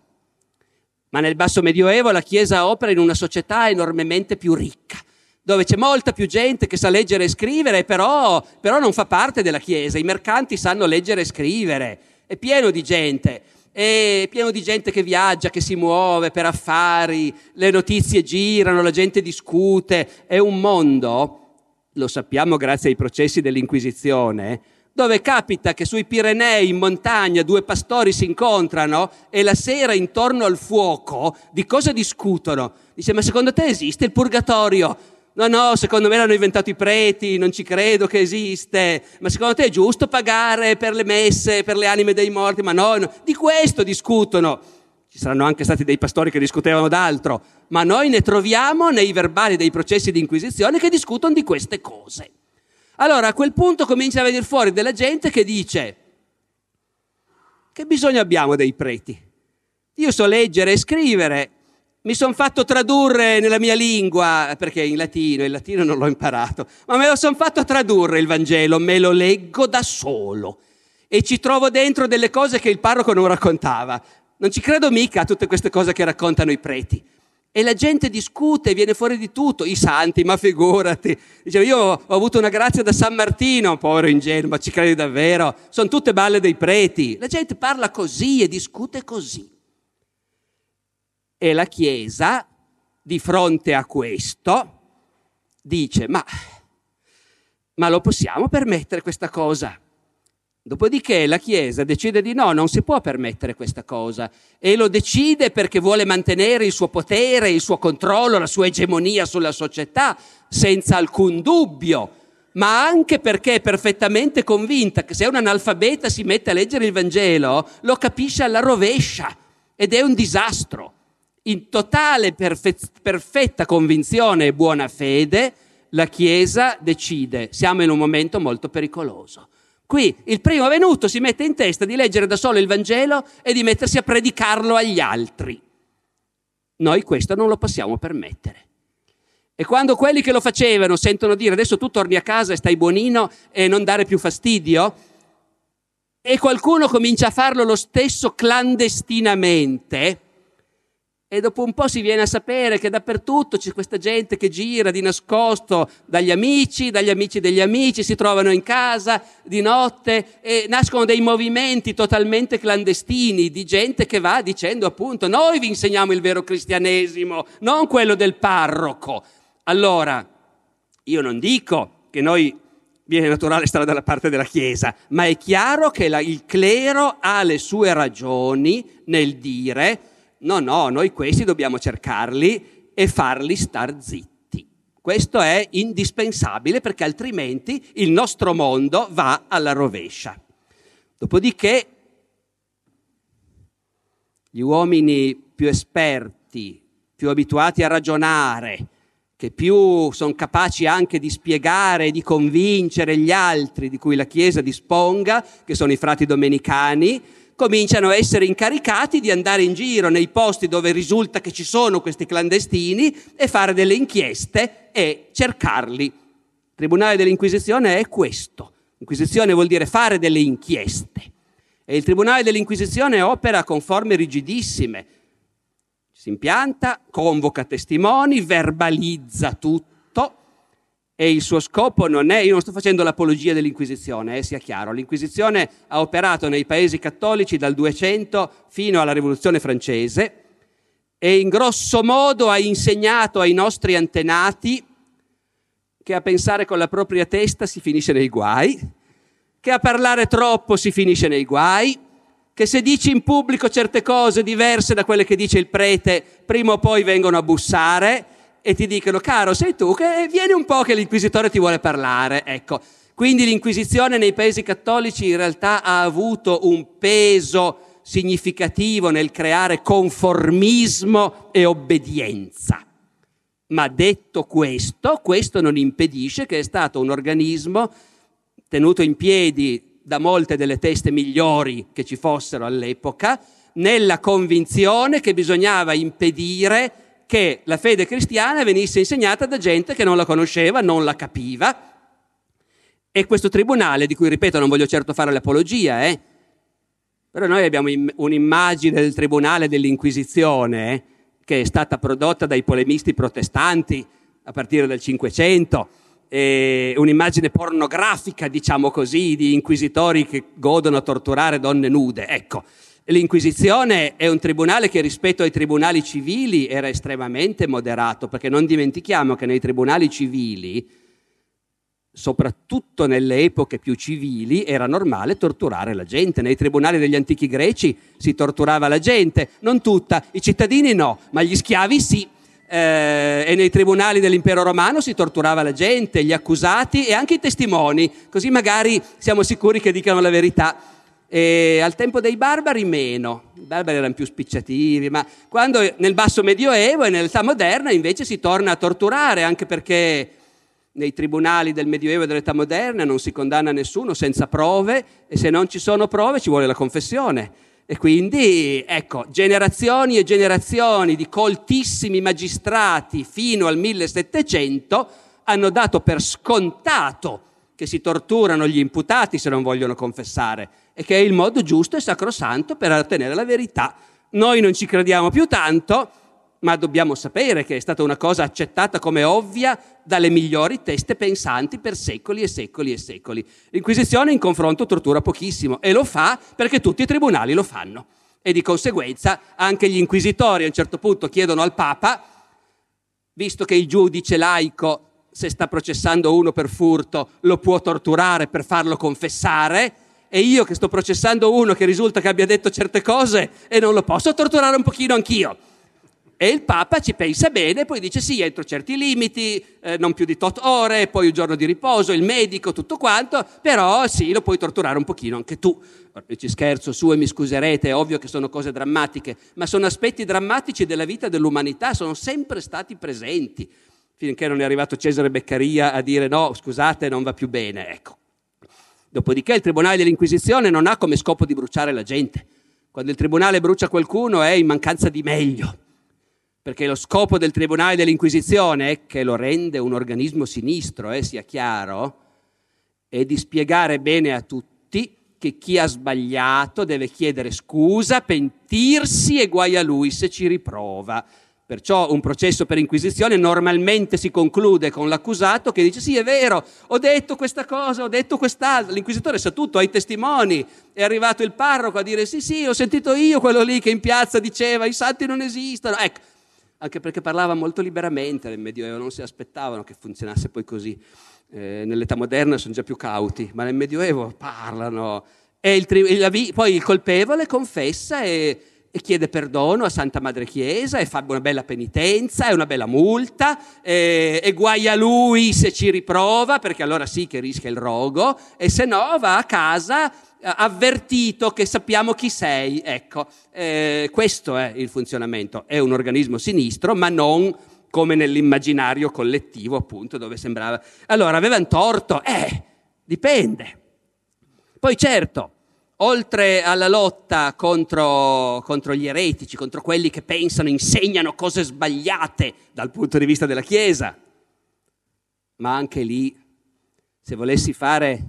Ma nel basso medioevo la chiesa opera in una società enormemente più ricca, dove c'è molta più gente che sa leggere e scrivere, però, però non fa parte della chiesa. I mercanti sanno leggere e scrivere, è pieno di gente. È pieno di gente che viaggia, che si muove per affari, le notizie girano, la gente discute, è un mondo, lo sappiamo grazie ai processi dell'Inquisizione, dove capita che sui Pirenei in montagna due pastori si incontrano e la sera intorno al fuoco di cosa discutono? Dice, ma secondo te esiste il purgatorio? No, no, secondo me l'hanno inventato i preti, non ci credo che esiste. Ma secondo te è giusto pagare per le messe, per le anime dei morti? Ma no, no. di questo discutono. Ci saranno anche stati dei pastori che discutevano d'altro, ma noi ne troviamo nei verbali dei processi di inquisizione che discutono di queste cose. Allora a quel punto comincia a venire fuori della gente che dice, che bisogno abbiamo dei preti? Io so leggere e scrivere, mi sono fatto tradurre nella mia lingua, perché in latino, il latino non l'ho imparato, ma me lo sono fatto tradurre il Vangelo, me lo leggo da solo e ci trovo dentro delle cose che il parroco non raccontava. Non ci credo mica a tutte queste cose che raccontano i preti. E la gente discute, viene fuori di tutto, i santi, ma figurati. Dicevo, io ho avuto una grazia da San Martino, povero ingenuo, ma ci credi davvero? Sono tutte balle dei preti. La gente parla così e discute così. E la Chiesa, di fronte a questo, dice, ma, ma lo possiamo permettere questa cosa? Dopodiché la Chiesa decide di no, non si può permettere questa cosa. E lo decide perché vuole mantenere il suo potere, il suo controllo, la sua egemonia sulla società, senza alcun dubbio, ma anche perché è perfettamente convinta che se un analfabeta si mette a leggere il Vangelo, lo capisce alla rovescia. Ed è un disastro. In totale perfe- perfetta convinzione e buona fede, la Chiesa decide, siamo in un momento molto pericoloso Qui il primo venuto si mette in testa di leggere da solo il Vangelo e di mettersi a predicarlo agli altri. Noi questo non lo possiamo permettere. E quando quelli che lo facevano sentono dire adesso tu torni a casa e stai buonino e non dare più fastidio, e qualcuno comincia a farlo lo stesso clandestinamente, e dopo un po' si viene a sapere che dappertutto c'è questa gente che gira di nascosto dagli amici, dagli amici degli amici, si trovano in casa di notte e nascono dei movimenti totalmente clandestini di gente che va dicendo appunto noi vi insegniamo il vero cristianesimo, non quello del parroco. Allora, io non dico che noi viene naturale stare dalla parte della Chiesa, ma è chiaro che la, il clero ha le sue ragioni nel dire No, no, noi questi dobbiamo cercarli e farli star zitti. Questo è indispensabile perché altrimenti il nostro mondo va alla rovescia. Dopodiché gli uomini più esperti, più abituati a ragionare, che più sono capaci anche di spiegare e di convincere gli altri di cui la Chiesa disponga, che sono i frati domenicani, cominciano a essere incaricati di andare in giro nei posti dove risulta che ci sono questi clandestini e fare delle inchieste e cercarli. tribunale dell'Inquisizione è questo. Inquisizione vuol dire fare delle inchieste. E il tribunale dell'Inquisizione opera con forme rigidissime. Si impianta, convoca testimoni, verbalizza tutto e il suo scopo non è, io non sto facendo l'apologia dell'Inquisizione, eh, sia chiaro, l'Inquisizione ha operato nei paesi cattolici dal 200 fino alla Rivoluzione francese e in grosso modo ha insegnato ai nostri antenati che a pensare con la propria testa si finisce nei guai, che a parlare troppo si finisce nei guai, che se dici in pubblico certe cose diverse da quelle che dice il prete, prima o poi vengono a bussare e ti dicono, caro, sei tu, che vieni un po' che l'inquisitore ti vuole parlare. Ecco, quindi l'Inquisizione nei paesi cattolici in realtà ha avuto un peso significativo nel creare conformismo e obbedienza. Ma detto questo, questo non impedisce che è stato un organismo tenuto in piedi da molte delle teste migliori che ci fossero all'epoca, nella convinzione che bisognava impedire che la fede cristiana venisse insegnata da gente che non la conosceva, non la capiva. E questo tribunale, di cui ripeto non voglio certo fare l'apologia, eh, però noi abbiamo un'immagine del tribunale dell'Inquisizione eh, che è stata prodotta dai polemisti protestanti a partire dal Cinquecento, un'immagine pornografica, diciamo così, di inquisitori che godono a torturare donne nude. Ecco, L'Inquisizione è un tribunale che rispetto ai tribunali civili era estremamente moderato, perché non dimentichiamo che nei tribunali civili, soprattutto nelle epoche più civili, era normale torturare la gente. Nei tribunali degli antichi greci si torturava la gente, non tutta, i cittadini no, ma gli schiavi sì. Eh, e nei tribunali dell'impero romano si torturava la gente, gli accusati e anche i testimoni, così magari siamo sicuri che dicano la verità. E al tempo dei barbari meno, i barbari erano più spicciativi, ma quando nel basso medioevo e nell'età moderna invece si torna a torturare, anche perché nei tribunali del medioevo e dell'età moderna non si condanna nessuno senza prove e se non ci sono prove ci vuole la confessione. E quindi, ecco, generazioni e generazioni di coltissimi magistrati fino al 1700 hanno dato per scontato che si torturano gli imputati se non vogliono confessare e che è il modo giusto e sacrosanto per ottenere la verità. Noi non ci crediamo più tanto, ma dobbiamo sapere che è stata una cosa accettata come ovvia dalle migliori teste pensanti per secoli e secoli e secoli. L'Inquisizione in confronto tortura pochissimo e lo fa perché tutti i tribunali lo fanno. E di conseguenza anche gli inquisitori a un certo punto chiedono al Papa, visto che il giudice laico se sta processando uno per furto lo può torturare per farlo confessare, e io che sto processando uno che risulta che abbia detto certe cose e non lo posso torturare un pochino anch'io. E il Papa ci pensa bene, poi dice sì, entro certi limiti, eh, non più di tot ore, poi un giorno di riposo, il medico, tutto quanto, però sì, lo puoi torturare un pochino anche tu. Ci scherzo su e mi scuserete, è ovvio che sono cose drammatiche, ma sono aspetti drammatici della vita dell'umanità, sono sempre stati presenti, finché non è arrivato Cesare Beccaria a dire no, scusate, non va più bene, ecco. Dopodiché il Tribunale dell'Inquisizione non ha come scopo di bruciare la gente. Quando il Tribunale brucia qualcuno è in mancanza di meglio, perché lo scopo del Tribunale dell'Inquisizione, che lo rende un organismo sinistro, eh, sia chiaro, è di spiegare bene a tutti che chi ha sbagliato deve chiedere scusa, pentirsi e guai a lui se ci riprova. Perciò un processo per inquisizione normalmente si conclude con l'accusato che dice sì è vero, ho detto questa cosa, ho detto quest'altra, l'inquisitore sa tutto, ha i testimoni, è arrivato il parroco a dire sì sì ho sentito io quello lì che in piazza diceva i santi non esistono, ecco, anche perché parlava molto liberamente nel Medioevo, non si aspettavano che funzionasse poi così. Eh, nell'età moderna sono già più cauti, ma nel Medioevo parlano. E il, il, poi il colpevole confessa e e chiede perdono a Santa Madre Chiesa e fa una bella penitenza e una bella multa e, e guai a lui se ci riprova perché allora sì che rischia il rogo e se no va a casa avvertito che sappiamo chi sei. Ecco, eh, questo è il funzionamento. È un organismo sinistro ma non come nell'immaginario collettivo appunto dove sembrava... Allora avevano torto? Eh, dipende. Poi certo, oltre alla lotta contro, contro, gli eretici, contro quelli che pensano, insegnano cose sbagliate dal punto di vista della Chiesa, ma anche lì se volessi fare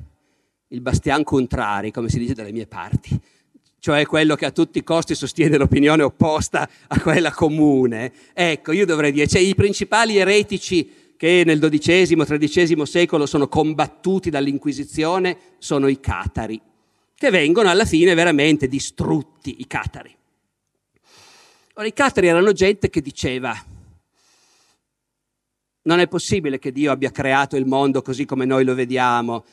il bastian contrari, come si dice dalle mie parti, cioè quello che a tutti i costi sostiene l'opinione opposta a quella comune, ecco, io dovrei dire, cioè i principali eretici che nel XII-XIII secolo sono combattuti dall'Inquisizione sono i catari, che vengono alla fine veramente distrutti, i catari. Ora, i catari erano gente che diceva, non è possibile che Dio abbia creato il mondo così come noi lo vediamo,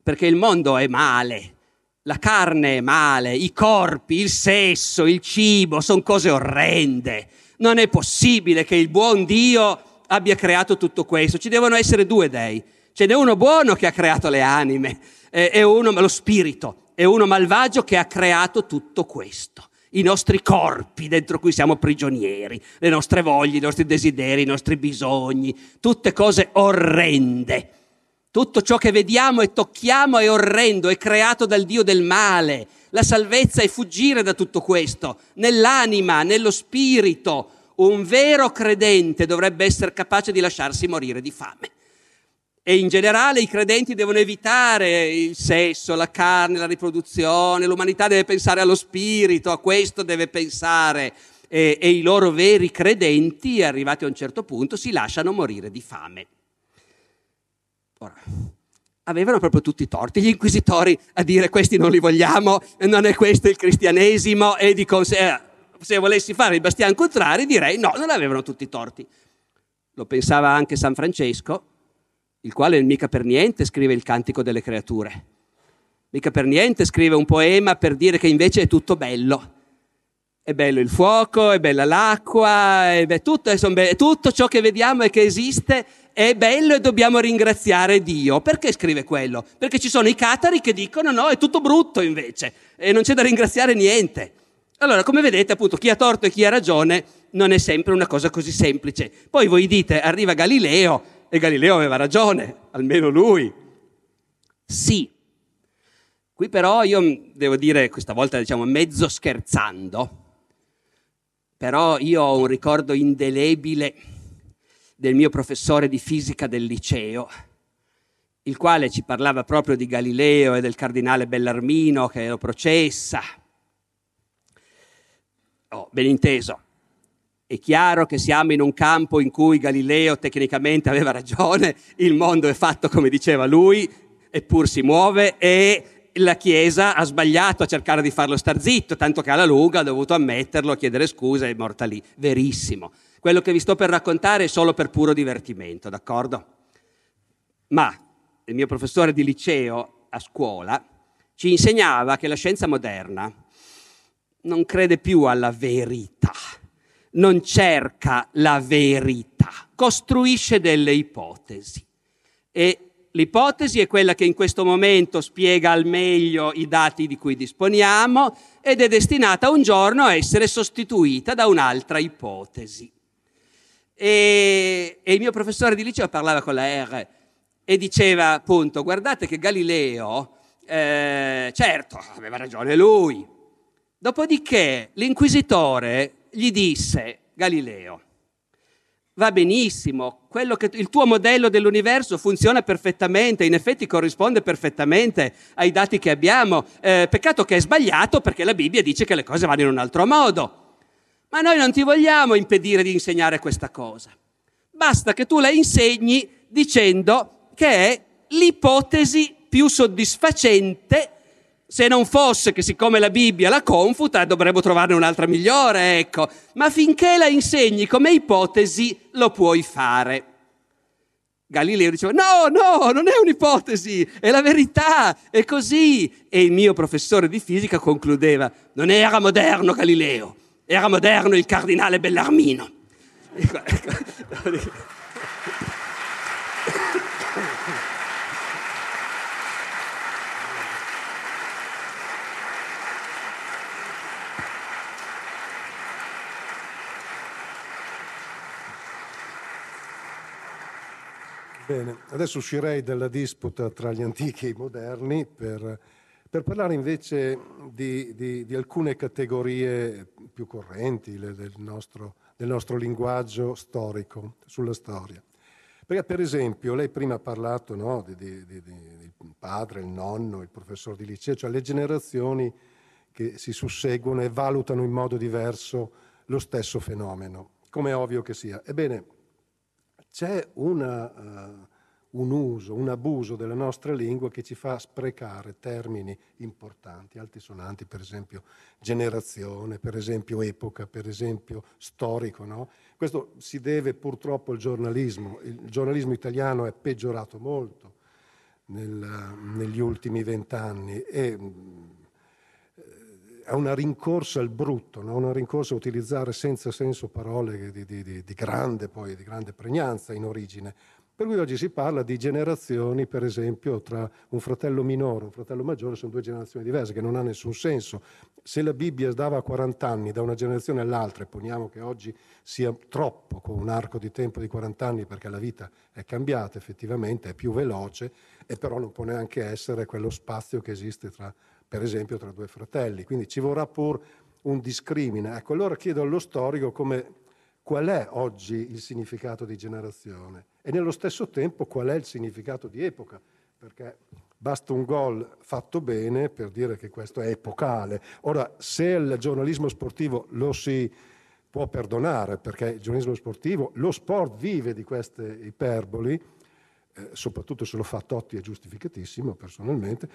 perché il mondo è male, la carne è male, i corpi, il sesso, il cibo sono cose orrende. Non è possibile che il buon Dio abbia creato tutto questo. Ci devono essere due dei. Ce n'è uno buono che ha creato le anime, e uno, lo spirito, e uno malvagio che ha creato tutto questo i nostri corpi dentro cui siamo prigionieri, le nostre voglie, i nostri desideri, i nostri bisogni, tutte cose orrende. Tutto ciò che vediamo e tocchiamo è orrendo, è creato dal Dio del male. La salvezza è fuggire da tutto questo, nell'anima, nello spirito. Un vero credente dovrebbe essere capace di lasciarsi morire di fame. E in generale i credenti devono evitare il sesso, la carne, la riproduzione, l'umanità deve pensare allo spirito, a questo deve pensare. E, e i loro veri credenti, arrivati a un certo punto, si lasciano morire di fame. Ora, avevano proprio tutti i torti, gli inquisitori a dire questi non li vogliamo, non è questo il cristianesimo e di conseguenza se volessi fare il bastian contrari direi no, non avevano tutti i torti. Lo pensava anche San Francesco, il quale mica per niente scrive il cantico delle creature, mica per niente scrive un poema per dire che invece è tutto bello. È bello il fuoco, è bella l'acqua, è be- tutto, be- tutto ciò che vediamo e che esiste è bello e dobbiamo ringraziare Dio. Perché scrive quello? Perché ci sono i catari che dicono no, è tutto brutto invece e non c'è da ringraziare niente. Allora, come vedete, appunto, chi ha torto e chi ha ragione non è sempre una cosa così semplice. Poi voi dite, arriva Galileo e Galileo aveva ragione, almeno lui. Sì. Qui però io devo dire, questa volta diciamo mezzo scherzando, però io ho un ricordo indelebile del mio professore di fisica del liceo, il quale ci parlava proprio di Galileo e del cardinale Bellarmino che lo processa. Oh, ben inteso, è chiaro che siamo in un campo in cui Galileo tecnicamente aveva ragione, il mondo è fatto come diceva lui, eppur si muove e la Chiesa ha sbagliato a cercare di farlo star zitto, tanto che alla lunga ha dovuto ammetterlo, chiedere scusa e è morta lì. Verissimo. Quello che vi sto per raccontare è solo per puro divertimento, d'accordo? Ma il mio professore di liceo a scuola ci insegnava che la scienza moderna non crede più alla verità non cerca la verità, costruisce delle ipotesi. E l'ipotesi è quella che in questo momento spiega al meglio i dati di cui disponiamo ed è destinata un giorno a essere sostituita da un'altra ipotesi. E, e il mio professore di liceo parlava con la R e diceva appunto, guardate che Galileo, eh, certo, aveva ragione lui. Dopodiché l'inquisitore gli disse Galileo, va benissimo, che, il tuo modello dell'universo funziona perfettamente, in effetti corrisponde perfettamente ai dati che abbiamo, eh, peccato che è sbagliato perché la Bibbia dice che le cose vanno in un altro modo. Ma noi non ti vogliamo impedire di insegnare questa cosa. Basta che tu la insegni dicendo che è l'ipotesi più soddisfacente se non fosse che siccome la Bibbia la confuta, dovremmo trovarne un'altra migliore, ecco. Ma finché la insegni come ipotesi, lo puoi fare. Galileo diceva, no, no, non è un'ipotesi, è la verità, è così. E il mio professore di fisica concludeva, non era moderno Galileo, era moderno il cardinale Bellarmino. Bene, adesso uscirei dalla disputa tra gli antichi e i moderni per, per parlare invece di, di, di, alcune categorie più correnti del nostro, del nostro linguaggio storico, sulla storia. Perché per esempio, lei prima ha parlato no, di padre, il nonno, il professore di liceo, cioè le generazioni che si susseguono e valutano in modo diverso lo stesso fenomeno, come è ovvio che sia. Ebbene, c'è una, uh, un uso, un abuso della nostra lingua che ci fa sprecare termini importanti, altisonanti, per esempio generazione, per esempio epoca, per esempio storico. No? Questo si deve purtroppo al giornalismo. Il giornalismo italiano è peggiorato molto nel, negli ultimi vent'anni e è una rincorsa al brutto, no? una rincorsa a utilizzare senza senso parole di, di, di, di, grande, poi, di grande pregnanza in origine. Per cui oggi si parla di generazioni, per esempio, tra un fratello minore e un fratello maggiore, sono due generazioni diverse, che non ha nessun senso. Se la Bibbia dava 40 anni da una generazione all'altra, e poniamo che oggi sia troppo con un arco di tempo di 40 anni perché la vita è cambiata effettivamente, è più veloce, e però non può neanche essere quello spazio che esiste tra per esempio tra due fratelli. Quindi ci vorrà pur un discrimine. Ecco, allora chiedo allo storico come, qual è oggi il significato di generazione e nello stesso tempo qual è il significato di epoca, perché basta un gol fatto bene per dire che questo è epocale. Ora, se il giornalismo sportivo lo si può perdonare, perché il giornalismo sportivo, lo sport vive di queste iperboli, eh, soprattutto se lo fa Totti è giustificatissimo personalmente,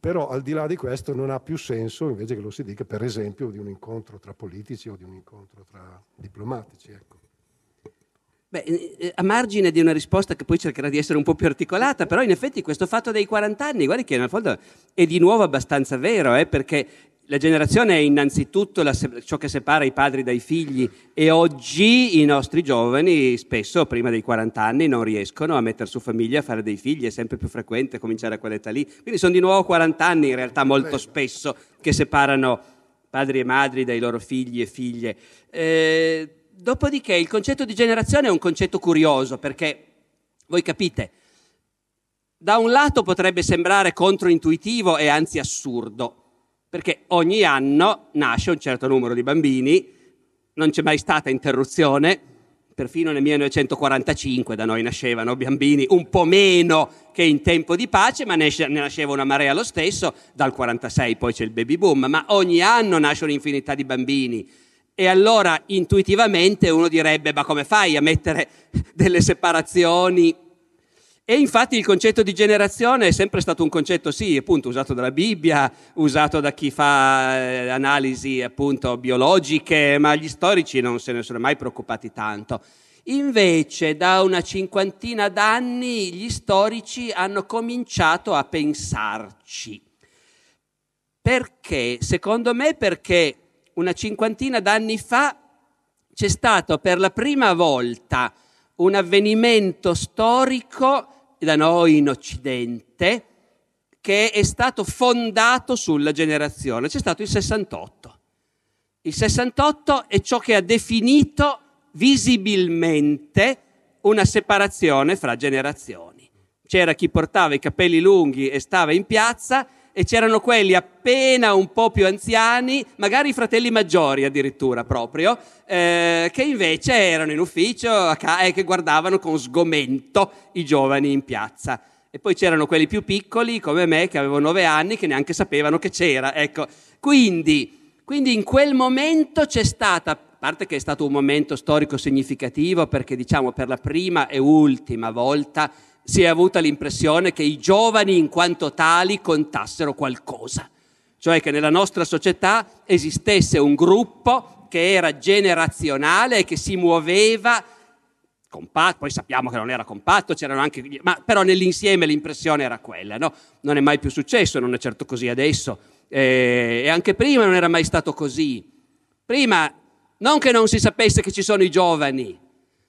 però al di là di questo non ha più senso invece che lo si dica per esempio di un incontro tra politici o di un incontro tra diplomatici. Ecco. Beh, eh, eh, a margine di una risposta che poi cercherà di essere un po' più articolata, però in effetti questo fatto dei 40 anni, guardi che nel fondo è di nuovo abbastanza vero, eh, perché la generazione è innanzitutto la, ciò che separa i padri dai figli e oggi i nostri giovani spesso prima dei 40 anni non riescono a mettere su famiglia, a fare dei figli, è sempre più frequente cominciare a quell'età lì. Quindi sono di nuovo 40 anni in realtà molto spesso che separano padri e madri dai loro figli e figlie. Eh, dopodiché il concetto di generazione è un concetto curioso perché voi capite, da un lato potrebbe sembrare controintuitivo e anzi assurdo, perché ogni anno nasce un certo numero di bambini, non c'è mai stata interruzione, perfino nel 1945 da noi nascevano bambini un po' meno che in tempo di pace, ma ne nasceva una marea lo stesso, dal 46 poi c'è il baby boom, ma ogni anno nasce un'infinità di bambini. E allora intuitivamente uno direbbe, ma come fai a mettere delle separazioni e infatti il concetto di generazione è sempre stato un concetto, sì, appunto, usato dalla Bibbia, usato da chi fa eh, analisi appunto biologiche, ma gli storici non se ne sono mai preoccupati tanto. Invece da una cinquantina d'anni gli storici hanno cominciato a pensarci. Perché? Secondo me perché una cinquantina d'anni fa c'è stato per la prima volta un avvenimento storico da noi in Occidente che è stato fondato sulla generazione. C'è stato il 68. Il 68 è ciò che ha definito visibilmente una separazione fra generazioni. C'era chi portava i capelli lunghi e stava in piazza e c'erano quelli appena un po' più anziani, magari i fratelli maggiori addirittura proprio, eh, che invece erano in ufficio e che guardavano con sgomento i giovani in piazza. E poi c'erano quelli più piccoli come me che avevo nove anni che neanche sapevano che c'era. Ecco. Quindi, quindi in quel momento c'è stata, a parte che è stato un momento storico significativo perché diciamo per la prima e ultima volta si è avuta l'impressione che i giovani in quanto tali contassero qualcosa, cioè che nella nostra società esistesse un gruppo che era generazionale e che si muoveva compatto, poi sappiamo che non era compatto, c'erano anche, ma però nell'insieme l'impressione era quella, no? Non è mai più successo, non è certo così adesso, eh, e anche prima non era mai stato così. Prima, non che non si sapesse che ci sono i giovani,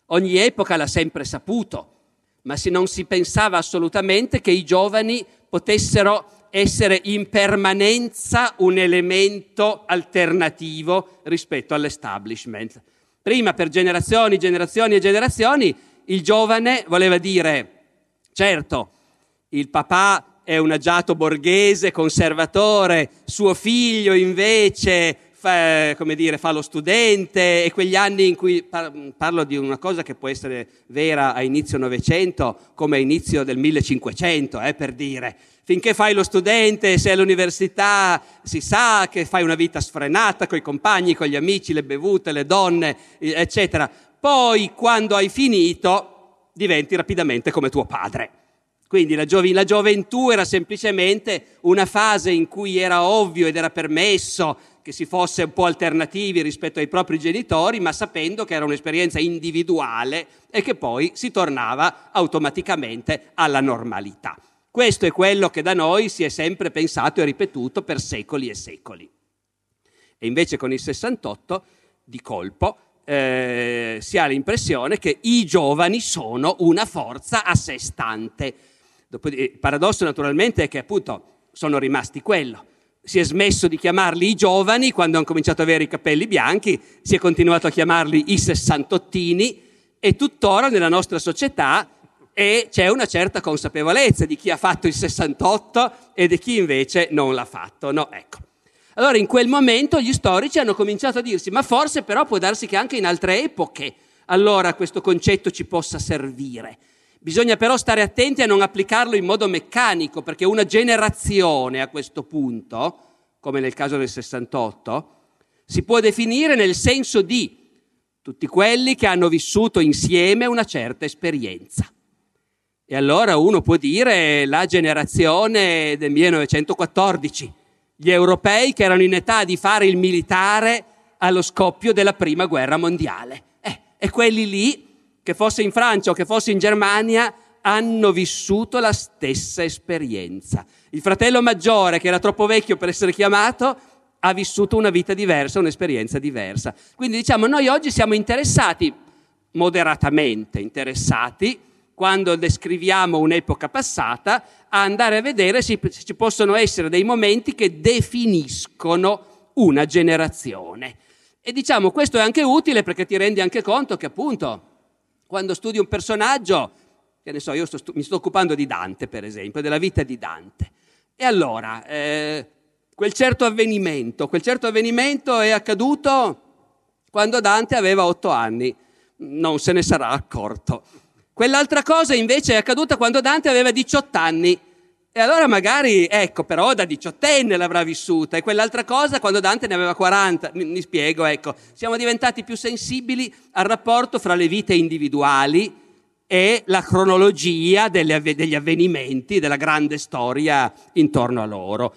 ogni epoca l'ha sempre saputo, ma se non si pensava assolutamente che i giovani potessero essere in permanenza un elemento alternativo rispetto all'establishment. Prima, per generazioni, generazioni e generazioni, il giovane voleva dire, certo, il papà è un agiato borghese, conservatore, suo figlio invece fa, come dire, fa lo studente e quegli anni in cui parlo di una cosa che può essere vera a inizio Novecento come a inizio del 1500, eh, per dire. Finché fai lo studente, sei all'università, si sa che fai una vita sfrenata con i compagni, con gli amici, le bevute, le donne, eccetera. Poi, quando hai finito, diventi rapidamente come tuo padre. Quindi la, giovi- la gioventù era semplicemente una fase in cui era ovvio ed era permesso che si fosse un po' alternativi rispetto ai propri genitori, ma sapendo che era un'esperienza individuale e che poi si tornava automaticamente alla normalità. Questo è quello che da noi si è sempre pensato e ripetuto per secoli e secoli. E invece con il 68, di colpo, eh, si ha l'impressione che i giovani sono una forza a sé stante. il paradosso naturalmente è che appunto sono rimasti quello si è smesso di chiamarli i giovani quando hanno cominciato ad avere i capelli bianchi, si è continuato a chiamarli i sessantottini e tuttora nella nostra società è, c'è una certa consapevolezza di chi ha fatto il 68 e di chi invece non l'ha fatto. No, ecco. Allora in quel momento gli storici hanno cominciato a dirsi, ma forse però può darsi che anche in altre epoche allora questo concetto ci possa servire. Bisogna però stare attenti a non applicarlo in modo meccanico, perché una generazione a questo punto, come nel caso del 68, si può definire nel senso di tutti quelli che hanno vissuto insieme una certa esperienza. E allora uno può dire la generazione del 1914, gli europei che erano in età di fare il militare allo scoppio della prima guerra mondiale. Eh, e quelli lì che fosse in Francia o che fosse in Germania, hanno vissuto la stessa esperienza. Il fratello maggiore, che era troppo vecchio per essere chiamato, ha vissuto una vita diversa, un'esperienza diversa. Quindi diciamo, noi oggi siamo interessati, moderatamente interessati, quando descriviamo un'epoca passata, a andare a vedere se ci possono essere dei momenti che definiscono una generazione. E diciamo, questo è anche utile perché ti rendi anche conto che appunto quando studi un personaggio, che ne so, io sto, mi sto occupando di Dante, per esempio, della vita di Dante. E allora, eh, quel certo avvenimento, quel certo avvenimento è accaduto quando Dante aveva otto anni, non se ne sarà accorto. Quell'altra cosa invece è accaduta quando Dante aveva 18 anni e allora magari, ecco, però da diciottenne l'avrà vissuta e quell'altra cosa quando Dante ne aveva 40. Mi, mi, spiego, ecco, siamo diventati più sensibili al rapporto fra le vite individuali e la cronologia delle, degli avvenimenti, della grande storia intorno a loro.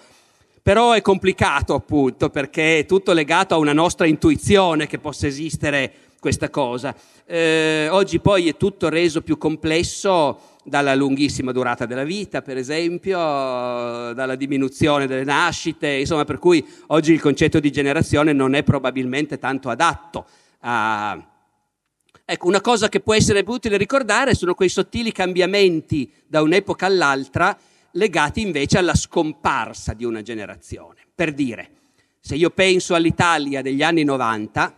Però è complicato appunto perché è tutto legato a una nostra intuizione che possa esistere questa cosa. Eh, oggi poi è tutto reso più complesso dalla lunghissima durata della vita, per esempio, dalla diminuzione delle nascite, insomma, per cui oggi il concetto di generazione non è probabilmente tanto adatto a... Ecco, una cosa che può essere utile ricordare sono quei sottili cambiamenti da un'epoca all'altra legati invece alla scomparsa di una generazione. Per dire, se io penso all'Italia degli anni 90,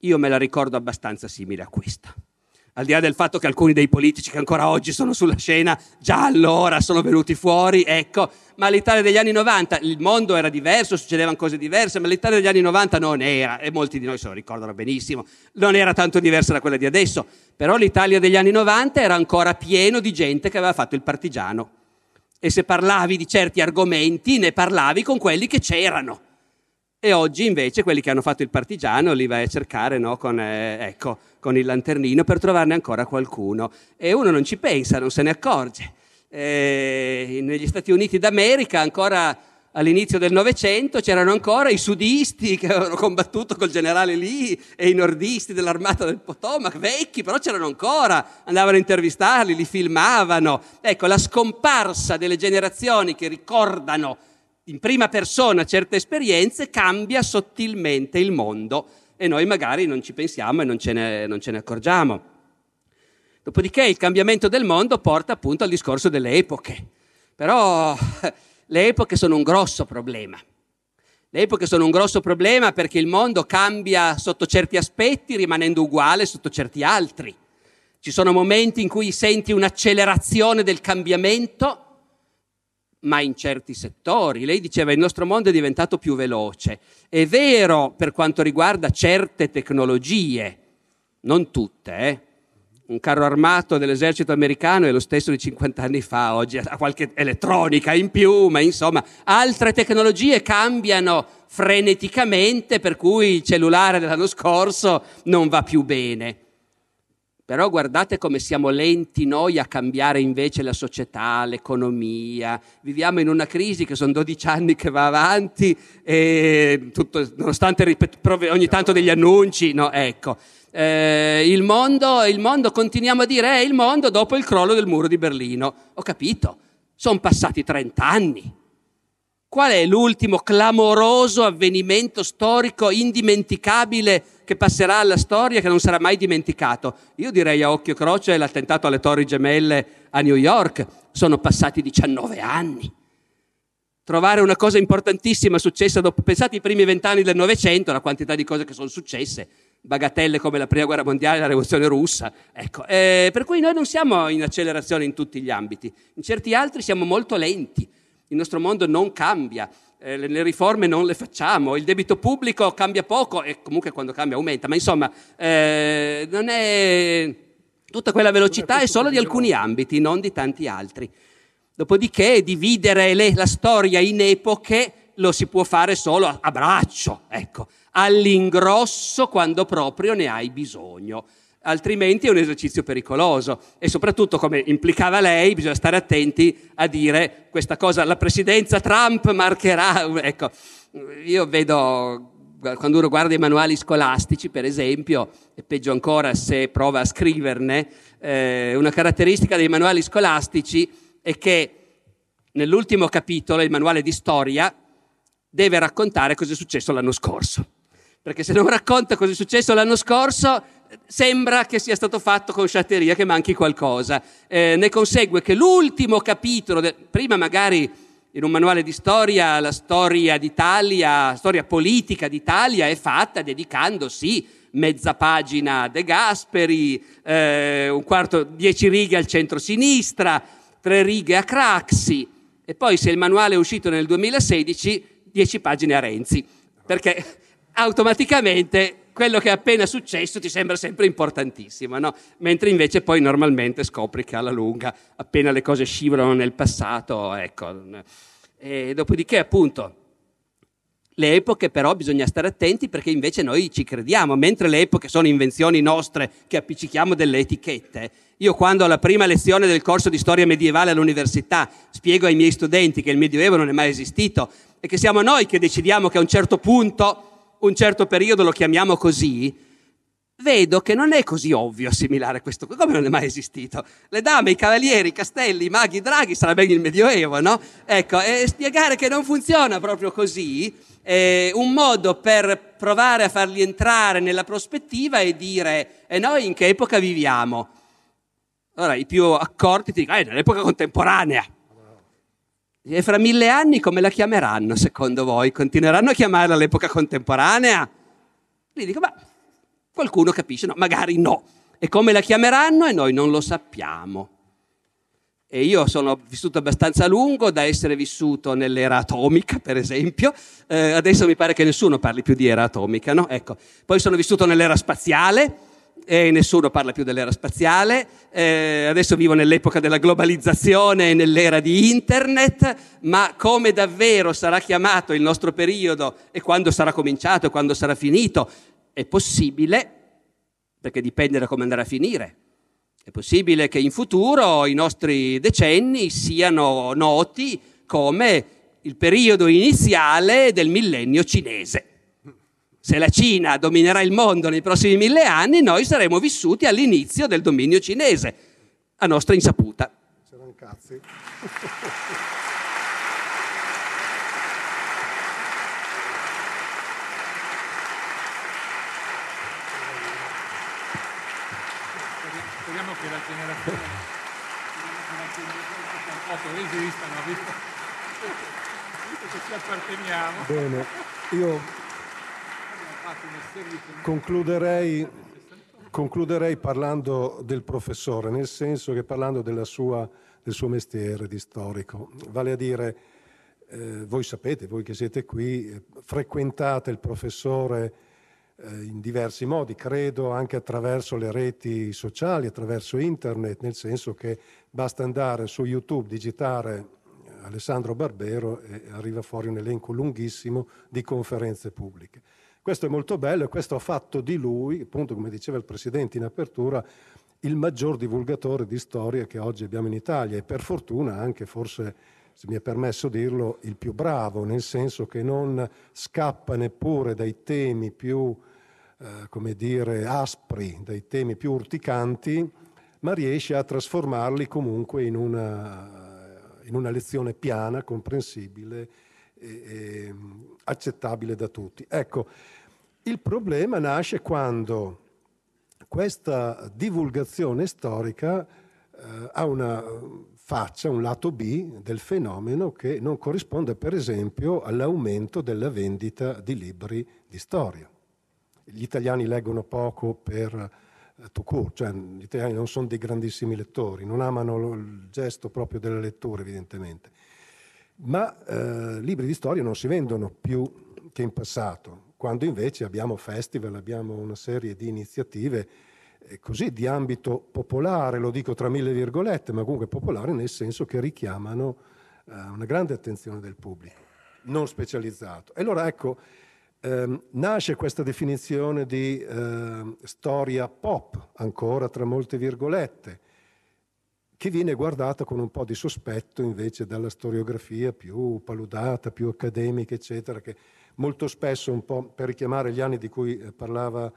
io me la ricordo abbastanza simile a questa al di là del fatto che alcuni dei politici che ancora oggi sono sulla scena già allora sono venuti fuori, ecco, ma l'Italia degli anni 90, il mondo era diverso, succedevano cose diverse, ma l'Italia degli anni 90 non era, e molti di noi se lo ricordano benissimo, non era tanto diversa da quella di adesso, però l'Italia degli anni 90 era ancora pieno di gente che aveva fatto il partigiano. E se parlavi di certi argomenti, ne parlavi con quelli che c'erano. E oggi invece quelli che hanno fatto il partigiano li vai a cercare no, con, eh, ecco, con, il lanternino per trovarne ancora qualcuno. E uno non ci pensa, non se ne accorge. E negli Stati Uniti d'America ancora all'inizio del Novecento c'erano ancora i sudisti che avevano combattuto col generale Lee e i nordisti dell'armata del Potomac, vecchi, però c'erano ancora, andavano a intervistarli, li filmavano. Ecco, la scomparsa delle generazioni che ricordano in prima persona certe esperienze cambia sottilmente il mondo e noi magari non ci pensiamo e non ce ne, non ce ne accorgiamo. Dopodiché il cambiamento del mondo porta appunto al discorso delle epoche. Però le epoche sono un grosso problema. Le epoche sono un grosso problema perché il mondo cambia sotto certi aspetti rimanendo uguale sotto certi altri. Ci sono momenti in cui senti un'accelerazione del cambiamento ma in certi settori. Lei diceva il nostro mondo è diventato più veloce. È vero per quanto riguarda certe tecnologie, non tutte. Eh? Un carro armato dell'esercito americano è lo stesso di 50 anni fa, oggi ha qualche elettronica in più, ma insomma altre tecnologie cambiano freneticamente, per cui il cellulare dell'anno scorso non va più bene. Però guardate come siamo lenti noi a cambiare invece la società, l'economia. Viviamo in una crisi che sono 12 anni che va avanti e tutto, nonostante ripet- ogni tanto degli annunci, no, ecco. Eh, il, mondo, il mondo, continuiamo a dire, è il mondo dopo il crollo del muro di Berlino. Ho capito, sono passati 30 anni. Qual è l'ultimo clamoroso avvenimento storico indimenticabile che passerà alla storia, che non sarà mai dimenticato? Io direi a occhio e croce l'attentato alle Torri Gemelle a New York. Sono passati 19 anni. Trovare una cosa importantissima successa dopo, pensate ai primi vent'anni del Novecento, la quantità di cose che sono successe, bagatelle come la prima guerra mondiale, la rivoluzione russa. Ecco, eh, per cui noi non siamo in accelerazione in tutti gli ambiti, in certi altri siamo molto lenti. Il nostro mondo non cambia, eh, le, riforme non le facciamo, il debito pubblico cambia poco e comunque quando cambia aumenta, ma insomma eh, non è tutta quella velocità è solo di alcuni ambiti, non di tanti altri. Dopodiché dividere le, la storia in epoche lo si può fare solo a, a braccio, ecco, all'ingrosso quando proprio ne hai bisogno altrimenti è un esercizio pericoloso e soprattutto, come implicava lei, bisogna stare attenti a dire questa cosa, la presidenza Trump marcherà, ecco, io vedo quando uno guarda i manuali scolastici, per esempio, e peggio ancora se prova a scriverne, eh, una caratteristica dei manuali scolastici è che nell'ultimo capitolo, il manuale di storia, deve raccontare cosa è successo l'anno scorso. Perché se non racconta cosa è successo l'anno scorso, sembra che sia stato fatto con sciatteria, che manchi qualcosa. Eh, ne consegue che l'ultimo capitolo, de- prima magari in un manuale di storia, la storia d'Italia, storia politica d'Italia è fatta dedicando, sì, mezza pagina a De Gasperi, eh, un quarto, dieci righe al centro-sinistra, tre righe a Craxi, e poi se il manuale è uscito nel 2016, dieci pagine a Renzi, perché automaticamente quello che è appena successo ti sembra sempre importantissimo, no? mentre invece poi normalmente scopri che alla lunga, appena le cose scivolano nel passato, ecco. E dopodiché, appunto, le epoche però bisogna stare attenti perché invece noi ci crediamo, mentre le epoche sono invenzioni nostre che appiccichiamo delle etichette. Io quando alla prima lezione del corso di storia medievale all'università spiego ai miei studenti che il Medioevo non è mai esistito e che siamo noi che decidiamo che a un certo punto un certo periodo lo chiamiamo così, vedo che non è così ovvio assimilare questo, come non è mai esistito. Le dame, i cavalieri, i castelli, i maghi, i draghi, sarà bene il Medioevo, no? Ecco, e spiegare che non funziona proprio così, è un modo per provare a farli entrare nella prospettiva e dire, e noi in che epoca viviamo? Allora, i più accorti ti dicono, eh, nell'epoca contemporanea. E fra mille anni come la chiameranno secondo voi? Continueranno a chiamarla all'epoca contemporanea? Gli dico, ma qualcuno capisce, no, magari no. E come la chiameranno e noi non lo sappiamo. E io sono vissuto abbastanza a lungo da essere vissuto nell'era atomica, per esempio. Eh, adesso mi pare che nessuno parli più di era atomica, no? Ecco. Poi sono vissuto nell'era spaziale, e nessuno parla più dell'era spaziale, eh, adesso vivo nell'epoca della globalizzazione e nell'era di internet, ma come davvero sarà chiamato il nostro periodo e quando sarà cominciato e quando sarà finito, è possibile, perché dipende da come andrà a finire. È possibile che in futuro i nostri decenni siano noti come il periodo iniziale del millennio cinese se la Cina dominerà il mondo nei prossimi mille anni, noi saremo vissuti all'inizio del dominio cinese, a nostra insaputa. C'erano cazzi. Speriamo che la generazione resistano, visto, visto che ci apparteniamo. Bene, io Concluderei, concluderei parlando del professore, nel senso che parlando sua, del suo mestiere di storico, vale a dire, eh, voi sapete, voi che siete qui, eh, frequentate il professore eh, in diversi modi, credo anche attraverso le reti sociali, attraverso internet, nel senso che basta andare su YouTube, digitare eh, Alessandro Barbero e arriva fuori un elenco lunghissimo di conferenze pubbliche. Questo è molto bello e questo ha fatto di lui, appunto come diceva il Presidente in apertura, il maggior divulgatore di storia che oggi abbiamo in Italia e per fortuna anche forse, se mi è permesso dirlo, il più bravo, nel senso che non scappa neppure dai temi più, eh, come dire, aspri, dai temi più urticanti, ma riesce a trasformarli comunque in una, in una lezione piana, comprensibile e, e accettabile da tutti. Ecco, il problema nasce quando questa divulgazione storica eh, ha una faccia, un lato B del fenomeno che non corrisponde per esempio all'aumento della vendita di libri di storia. Gli italiani leggono poco per eh, court, cioè gli italiani non sono dei grandissimi lettori, non amano il gesto proprio della lettura evidentemente, ma eh, libri di storia non si vendono più che in passato quando invece abbiamo festival, abbiamo una serie di iniziative eh, così di ambito popolare, lo dico tra mille virgolette, ma comunque popolare nel senso che richiamano eh, una grande attenzione del pubblico, non specializzato. E allora ecco, ehm, nasce questa definizione di eh, storia pop, ancora tra molte virgolette, che viene guardata con un po' di sospetto invece dalla storiografia più paludata, più accademica, eccetera, che molto spesso, un po' per richiamare gli anni di cui eh, parlava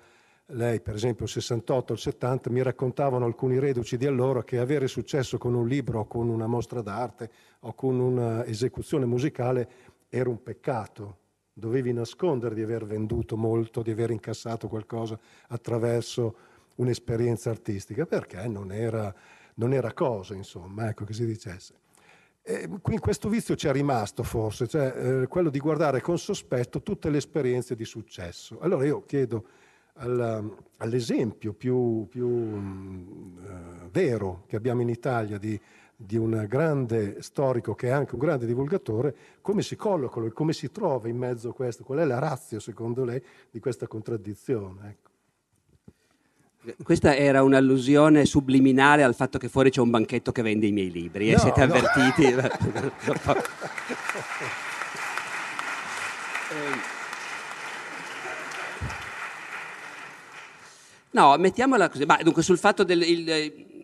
lei, per esempio il 68 il 70, mi raccontavano alcuni reduci di allora che avere successo con un libro o con una mostra d'arte o con un'esecuzione musicale era un peccato. Dovevi nascondere di aver venduto molto, di aver incassato qualcosa attraverso un'esperienza artistica, perché non era, non era cosa, insomma, ecco che si dicesse. E qui questo vizio ci è rimasto forse, cioè eh, quello di guardare con sospetto tutte le esperienze di successo. Allora io chiedo alla, all'esempio più, più uh, vero che abbiamo in Italia di, di, un grande storico che è anche un grande divulgatore, come si colloca come si trova in mezzo a questo, qual è la razza secondo lei di questa contraddizione? Ecco. Questa era un'allusione subliminale al fatto che fuori c'è un banchetto che vende i miei libri, eh? no, siete no. avvertiti? no, mettiamola così. Ma dunque sul fatto del... Il,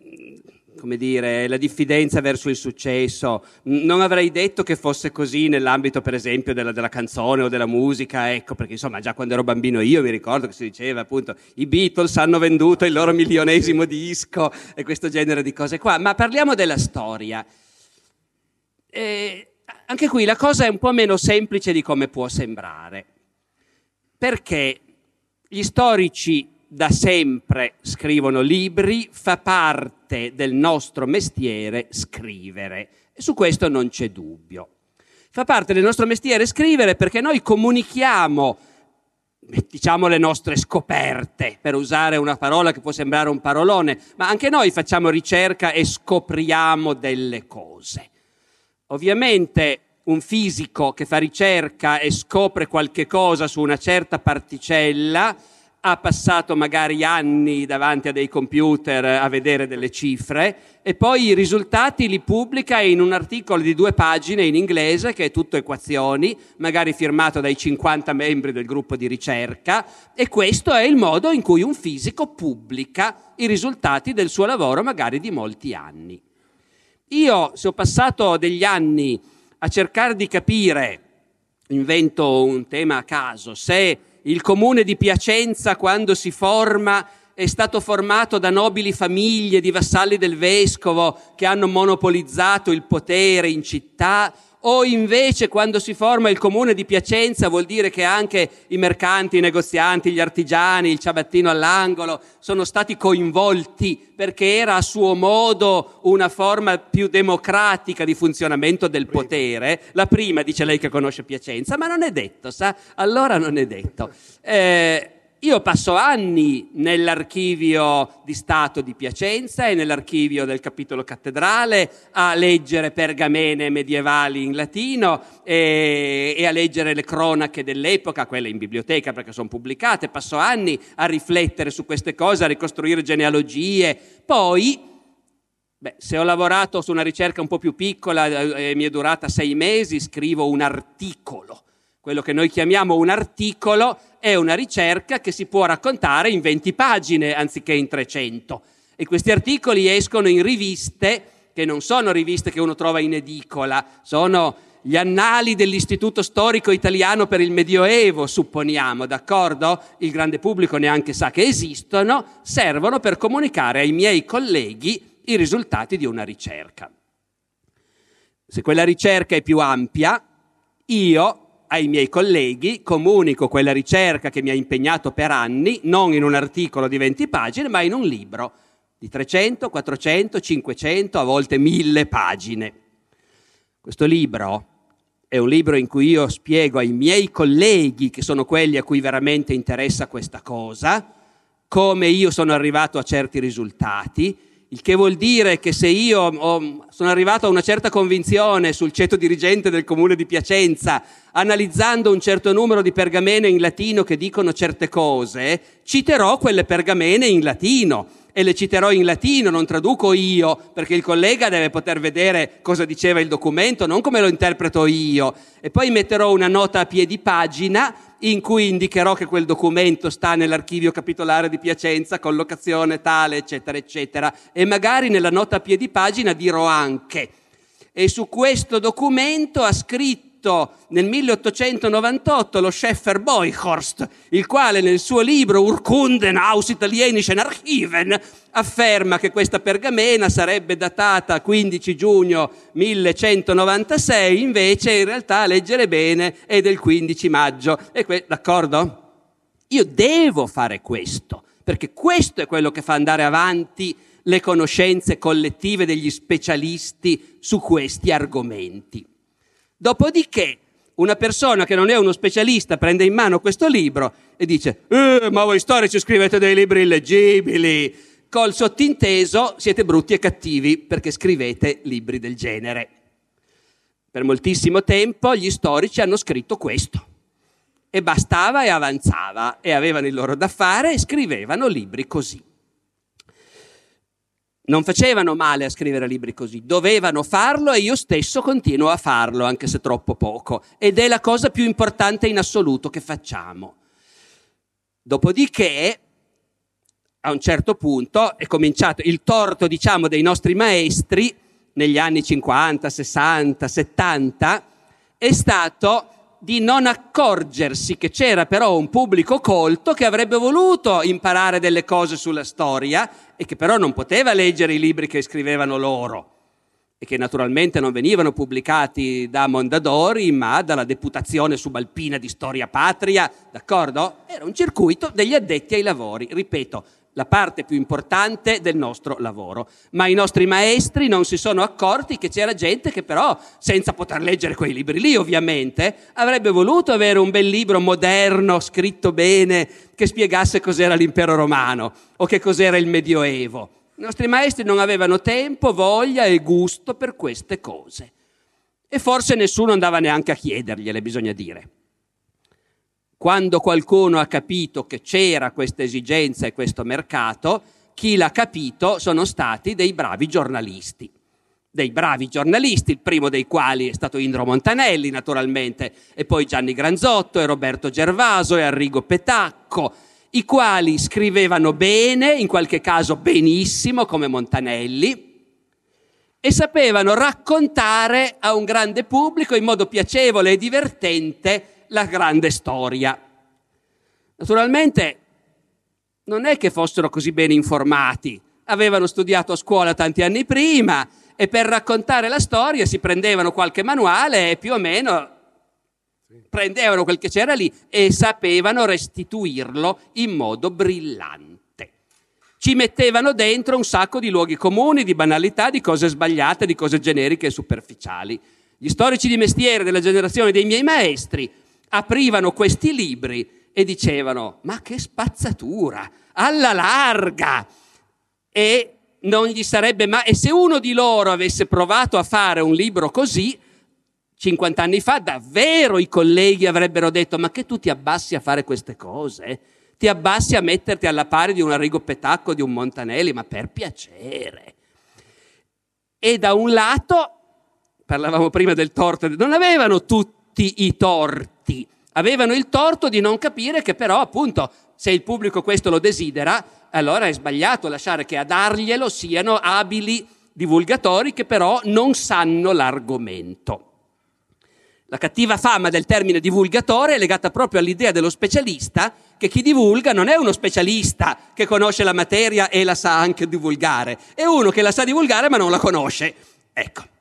come dire, la diffidenza verso il successo. Non avrei detto che fosse così nell'ambito, per esempio, della, della, canzone o della musica, ecco, perché insomma già quando ero bambino io mi ricordo che si diceva appunto i Beatles hanno venduto il loro milionesimo disco e questo genere di cose qua. Ma parliamo della storia. E anche qui la cosa è un po' meno semplice di come può sembrare, perché gli storici da sempre scrivono libri, fa parte del nostro mestiere scrivere. E su questo non c'è dubbio. Fa parte del nostro mestiere scrivere perché noi comunichiamo, diciamo, le nostre scoperte, per usare una parola che può sembrare un parolone, ma anche noi facciamo ricerca e scopriamo delle cose. Ovviamente un fisico che fa ricerca e scopre qualche cosa su una certa particella, ha passato magari anni davanti a dei computer a vedere delle cifre e poi i risultati li pubblica in un articolo di due pagine in inglese che è tutto equazioni, magari firmato dai 50 membri del gruppo di ricerca e questo è il modo in cui un fisico pubblica i risultati del suo lavoro magari di molti anni. Io se ho passato degli anni a cercare di capire, invento un tema a caso, se il comune di Piacenza, quando si forma, è stato formato da nobili famiglie di vassalli del vescovo che hanno monopolizzato il potere in città o invece quando si forma il comune di Piacenza vuol dire che anche i mercanti, i negozianti, gli artigiani, il ciabattino all'angolo sono stati coinvolti perché era a suo modo una forma più democratica di funzionamento del potere. La prima dice lei che conosce Piacenza, ma non è detto, sa? Allora non è detto. Eh, io passo anni nell'archivio di Stato di Piacenza e nell'archivio del capitolo cattedrale a leggere pergamene medievali in latino e, e, a leggere le cronache dell'epoca, quelle in biblioteca perché sono pubblicate. Passo anni a riflettere su queste cose, a ricostruire genealogie. Poi, beh, se ho lavorato su una ricerca un po' più piccola e mi è durata sei mesi, scrivo un articolo quello che noi chiamiamo un articolo è una ricerca che si può raccontare in 20 pagine anziché in 300. E questi articoli escono in riviste che non sono riviste che uno trova in edicola, sono gli annali dell'Istituto Storico Italiano per il Medioevo, supponiamo, d'accordo? Il grande pubblico neanche sa che esistono, servono per comunicare ai miei colleghi i risultati di una ricerca. Se quella ricerca è più ampia, io ai miei colleghi, comunico quella ricerca che mi ha impegnato per anni, non in un articolo di 20 pagine, ma in un libro di 300, 400, 500, a volte 1000 pagine. Questo libro è un libro in cui io spiego ai miei colleghi, che sono quelli a cui veramente interessa questa cosa, come io sono arrivato a certi risultati, il che vuol dire che se io ho, sono arrivato a una certa convinzione sul ceto dirigente del comune di Piacenza, analizzando un certo numero di pergamene in latino che dicono certe cose, citerò quelle pergamene in latino e le citerò in latino, non traduco io, perché il collega deve poter vedere cosa diceva il documento, non come lo interpreto io. E poi metterò una nota a piedi pagina in cui indicherò che quel documento sta nell'archivio capitolare di Piacenza, collocazione tale, eccetera, eccetera. E magari nella nota a piedi pagina dirò anche. E su questo documento ha scritto nel 1898 lo Scheffer Boyhorst, il quale nel suo libro Urkunden aus Italienischen Archiven afferma che questa pergamena sarebbe datata 15 giugno 1196, invece in realtà leggere bene è del 15 maggio. Que- d'accordo? Io devo fare questo, perché questo è quello che fa andare avanti le conoscenze collettive degli specialisti su questi argomenti. Dopodiché una persona che non è uno specialista prende in mano questo libro e dice, eh, ma voi storici scrivete dei libri illeggibili, col sottinteso siete brutti e cattivi perché scrivete libri del genere. Per moltissimo tempo gli storici hanno scritto questo e bastava e avanzava e avevano il loro da fare e scrivevano libri così. Non facevano male a scrivere libri così, dovevano farlo e io stesso continuo a farlo, anche se troppo poco. Ed è la cosa più importante in assoluto che facciamo. Dopodiché, a un certo punto, è cominciato il torto, diciamo, dei nostri maestri negli anni 50, 60, 70, è stato di non accorgersi che c'era però un pubblico colto che avrebbe voluto imparare delle cose sulla storia e che però non poteva leggere i libri che scrivevano loro e che naturalmente non venivano pubblicati da Mondadori ma dalla deputazione subalpina di Storia Patria, d'accordo? Era un circuito degli addetti ai lavori, ripeto, la parte più importante del nostro lavoro. Ma i nostri maestri non si sono accorti che c'era gente che però, senza poter leggere quei libri lì ovviamente, avrebbe voluto avere un bel libro moderno, scritto bene, che spiegasse cos'era l'impero romano o che cos'era il Medioevo. I nostri maestri non avevano tempo, voglia e gusto per queste cose. E forse nessuno andava neanche a chiedergliele, bisogna dire. Quando qualcuno ha capito che c'era questa esigenza e questo mercato, chi l'ha capito sono stati dei bravi giornalisti. Dei bravi giornalisti, il primo dei quali è stato Indro Montanelli, naturalmente, e poi Gianni Granzotto e Roberto Gervaso e Arrigo Petacco, i quali scrivevano bene, in qualche caso benissimo, come Montanelli, e sapevano raccontare a un grande pubblico in modo piacevole e divertente la grande storia. Naturalmente non è che fossero così ben informati, avevano studiato a scuola tanti anni prima e per raccontare la storia si prendevano qualche manuale e più o meno prendevano quel che c'era lì e sapevano restituirlo in modo brillante. Ci mettevano dentro un sacco di luoghi comuni, di banalità, di cose sbagliate, di cose generiche e superficiali. Gli storici di mestiere della generazione dei miei maestri aprivano questi libri e dicevano, ma che spazzatura, alla larga! E non gli sarebbe mai... E se uno di loro avesse provato a fare un libro così, 50 anni fa, davvero i colleghi avrebbero detto, ma che tu ti abbassi a fare queste cose? Ti abbassi a metterti alla pari di un Arrigo Petacco, di un Montanelli, ma per piacere. E da un lato, parlavamo prima del torto, non avevano tutti i torti, avevano il torto di non capire che però appunto se il pubblico questo lo desidera, allora è sbagliato lasciare che a darglielo siano abili divulgatori che però non sanno l'argomento. La cattiva fama del termine divulgatore è legata proprio all'idea dello specialista, che chi divulga non è uno specialista che conosce la materia e la sa anche divulgare, è uno che la sa divulgare ma non la conosce. Ecco.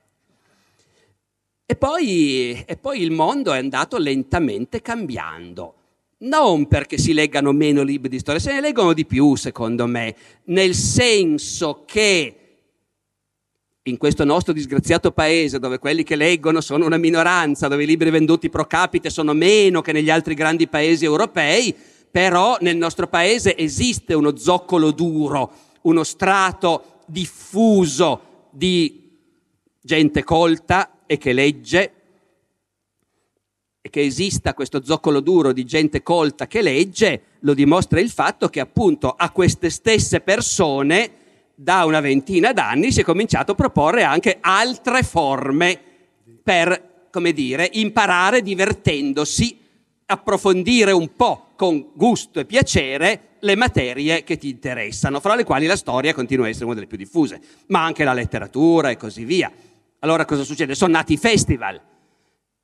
E poi, e poi il mondo è andato lentamente cambiando. Non perché si leggano meno libri di storia, se ne leggono di più, secondo me, nel senso che in questo nostro disgraziato paese, dove quelli che leggono sono una minoranza, dove i libri venduti pro capite sono meno che negli altri grandi paesi europei, però nel nostro paese esiste uno zoccolo duro, uno strato diffuso di gente colta e che legge e che esista questo zoccolo duro di gente colta che legge, lo dimostra il fatto che appunto a queste stesse persone da una ventina d'anni si è cominciato a proporre anche altre forme per, come dire, imparare divertendosi, approfondire un po' con gusto e piacere le materie che ti interessano, fra le quali la storia continua a essere una delle più diffuse, ma anche la letteratura e così via. Allora cosa succede? Sono nati i festival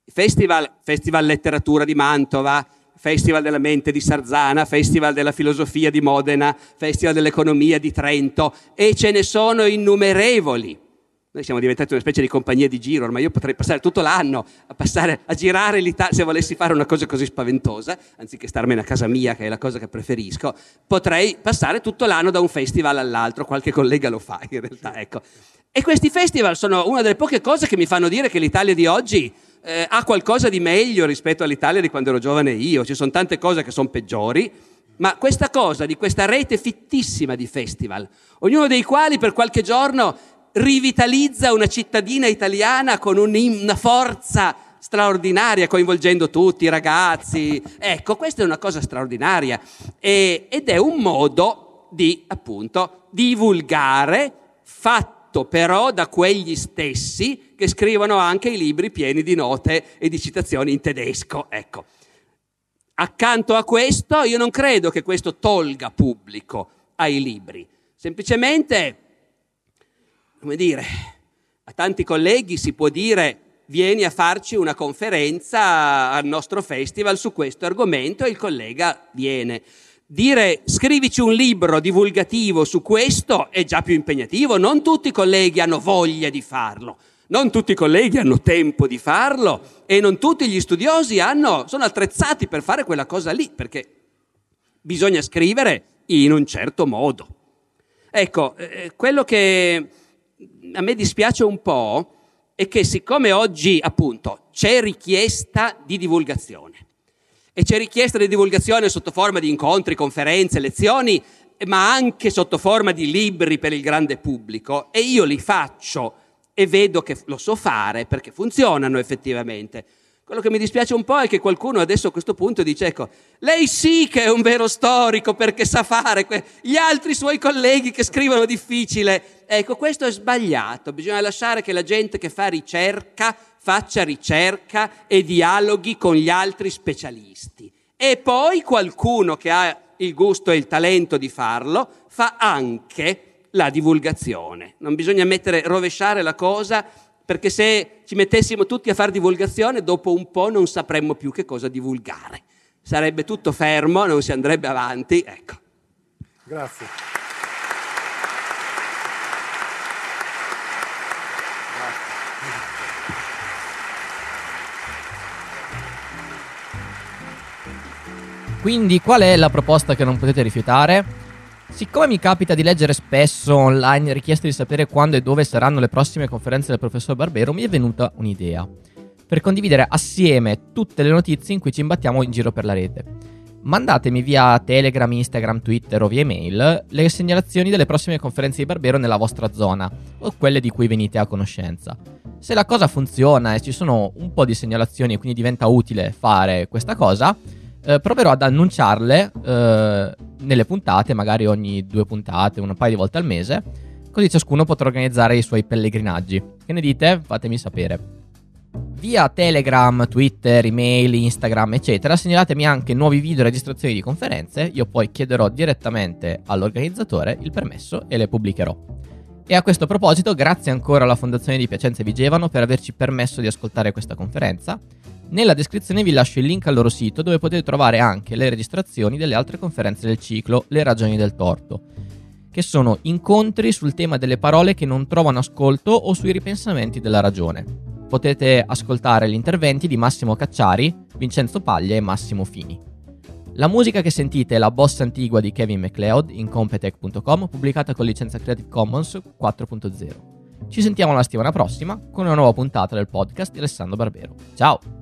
Festival, Festival Letteratura di Mantova, Festival della Mente di Sarzana, Festival della Filosofia di Modena, Festival dell'Economia di Trento e ce ne sono innumerevoli. Noi siamo diventati una specie di compagnia di giro, ormai io potrei passare tutto l'anno a, passare, a girare l'Italia, se volessi fare una cosa così spaventosa, anziché starmene a casa mia, che è la cosa che preferisco, potrei passare tutto l'anno da un festival all'altro, qualche collega lo fa in realtà, ecco. E questi festival sono una delle poche cose che mi fanno dire che l'Italia di oggi eh, ha qualcosa di meglio rispetto all'Italia di quando ero giovane io. Ci sono tante cose che sono peggiori, ma questa cosa di questa rete fittissima di festival, ognuno dei quali per qualche giorno rivitalizza una cittadina italiana con una forza straordinaria, coinvolgendo tutti i ragazzi. Ecco, questa è una cosa straordinaria e, ed è un modo di, appunto, divulgare fatti fatto però da quegli stessi che scrivono anche i libri pieni di note e di citazioni in tedesco. Ecco. Accanto a questo, io non credo che questo tolga pubblico ai libri. Semplicemente, come dire, a tanti colleghi si può dire vieni a farci una conferenza al nostro festival su questo argomento e il collega viene dire scrivici un libro divulgativo su questo è già più impegnativo, non tutti i colleghi hanno voglia di farlo, non tutti i colleghi hanno tempo di farlo e non tutti gli studiosi hanno, sono attrezzati per fare quella cosa lì, perché bisogna scrivere in un certo modo. Ecco, eh, quello che a me dispiace un po' è che siccome oggi appunto c'è richiesta di divulgazione, e c'è richiesta di divulgazione sotto forma di incontri, conferenze, lezioni, ma anche sotto forma di libri per il grande pubblico e io li faccio e vedo che lo so fare perché funzionano effettivamente. Quello che mi dispiace un po' è che qualcuno adesso a questo punto dice, ecco, lei sì che è un vero storico perché sa fare, que- gli altri suoi colleghi che scrivono difficile. Ecco, questo è sbagliato, bisogna lasciare che la gente che fa ricerca faccia ricerca e dialoghi con gli altri specialisti. E poi qualcuno che ha il gusto e il talento di farlo fa anche la divulgazione. Non bisogna mettere, rovesciare la cosa perché se ci mettessimo tutti a fare divulgazione, dopo un po' non sapremmo più che cosa divulgare. Sarebbe tutto fermo, non si andrebbe avanti. Ecco. Grazie. Quindi qual è la proposta che non potete rifiutare? Siccome mi capita di leggere spesso online richieste di sapere quando e dove saranno le prossime conferenze del professor Barbero, mi è venuta un'idea per condividere assieme tutte le notizie in cui ci imbattiamo in giro per la rete. mandatemi via Telegram, Instagram, Twitter o via email le segnalazioni delle prossime conferenze di Barbero nella vostra zona o quelle di cui venite a conoscenza. Se la cosa funziona e ci sono un po' di segnalazioni e quindi diventa utile fare questa cosa, eh, proverò ad annunciarle eh, nelle puntate, magari ogni due puntate, un paio di volte al mese, così ciascuno potrà organizzare i suoi pellegrinaggi. Che ne dite? Fatemi sapere. Via Telegram, Twitter, email, Instagram, eccetera, segnalatemi anche nuovi video e registrazioni di conferenze, io poi chiederò direttamente all'organizzatore il permesso e le pubblicherò. E a questo proposito, grazie ancora alla Fondazione di Piacenza e Vigevano per averci permesso di ascoltare questa conferenza. Nella descrizione vi lascio il link al loro sito dove potete trovare anche le registrazioni delle altre conferenze del ciclo Le ragioni del torto, che sono incontri sul tema delle parole che non trovano ascolto o sui ripensamenti della ragione potete ascoltare gli interventi di Massimo Cacciari, Vincenzo Paglia e Massimo Fini. La musica che sentite è la Boss Antigua di Kevin MacLeod in Competech.com, pubblicata con licenza Creative Commons 4.0. Ci sentiamo la settimana prossima con una nuova puntata del podcast di Alessandro Barbero. Ciao!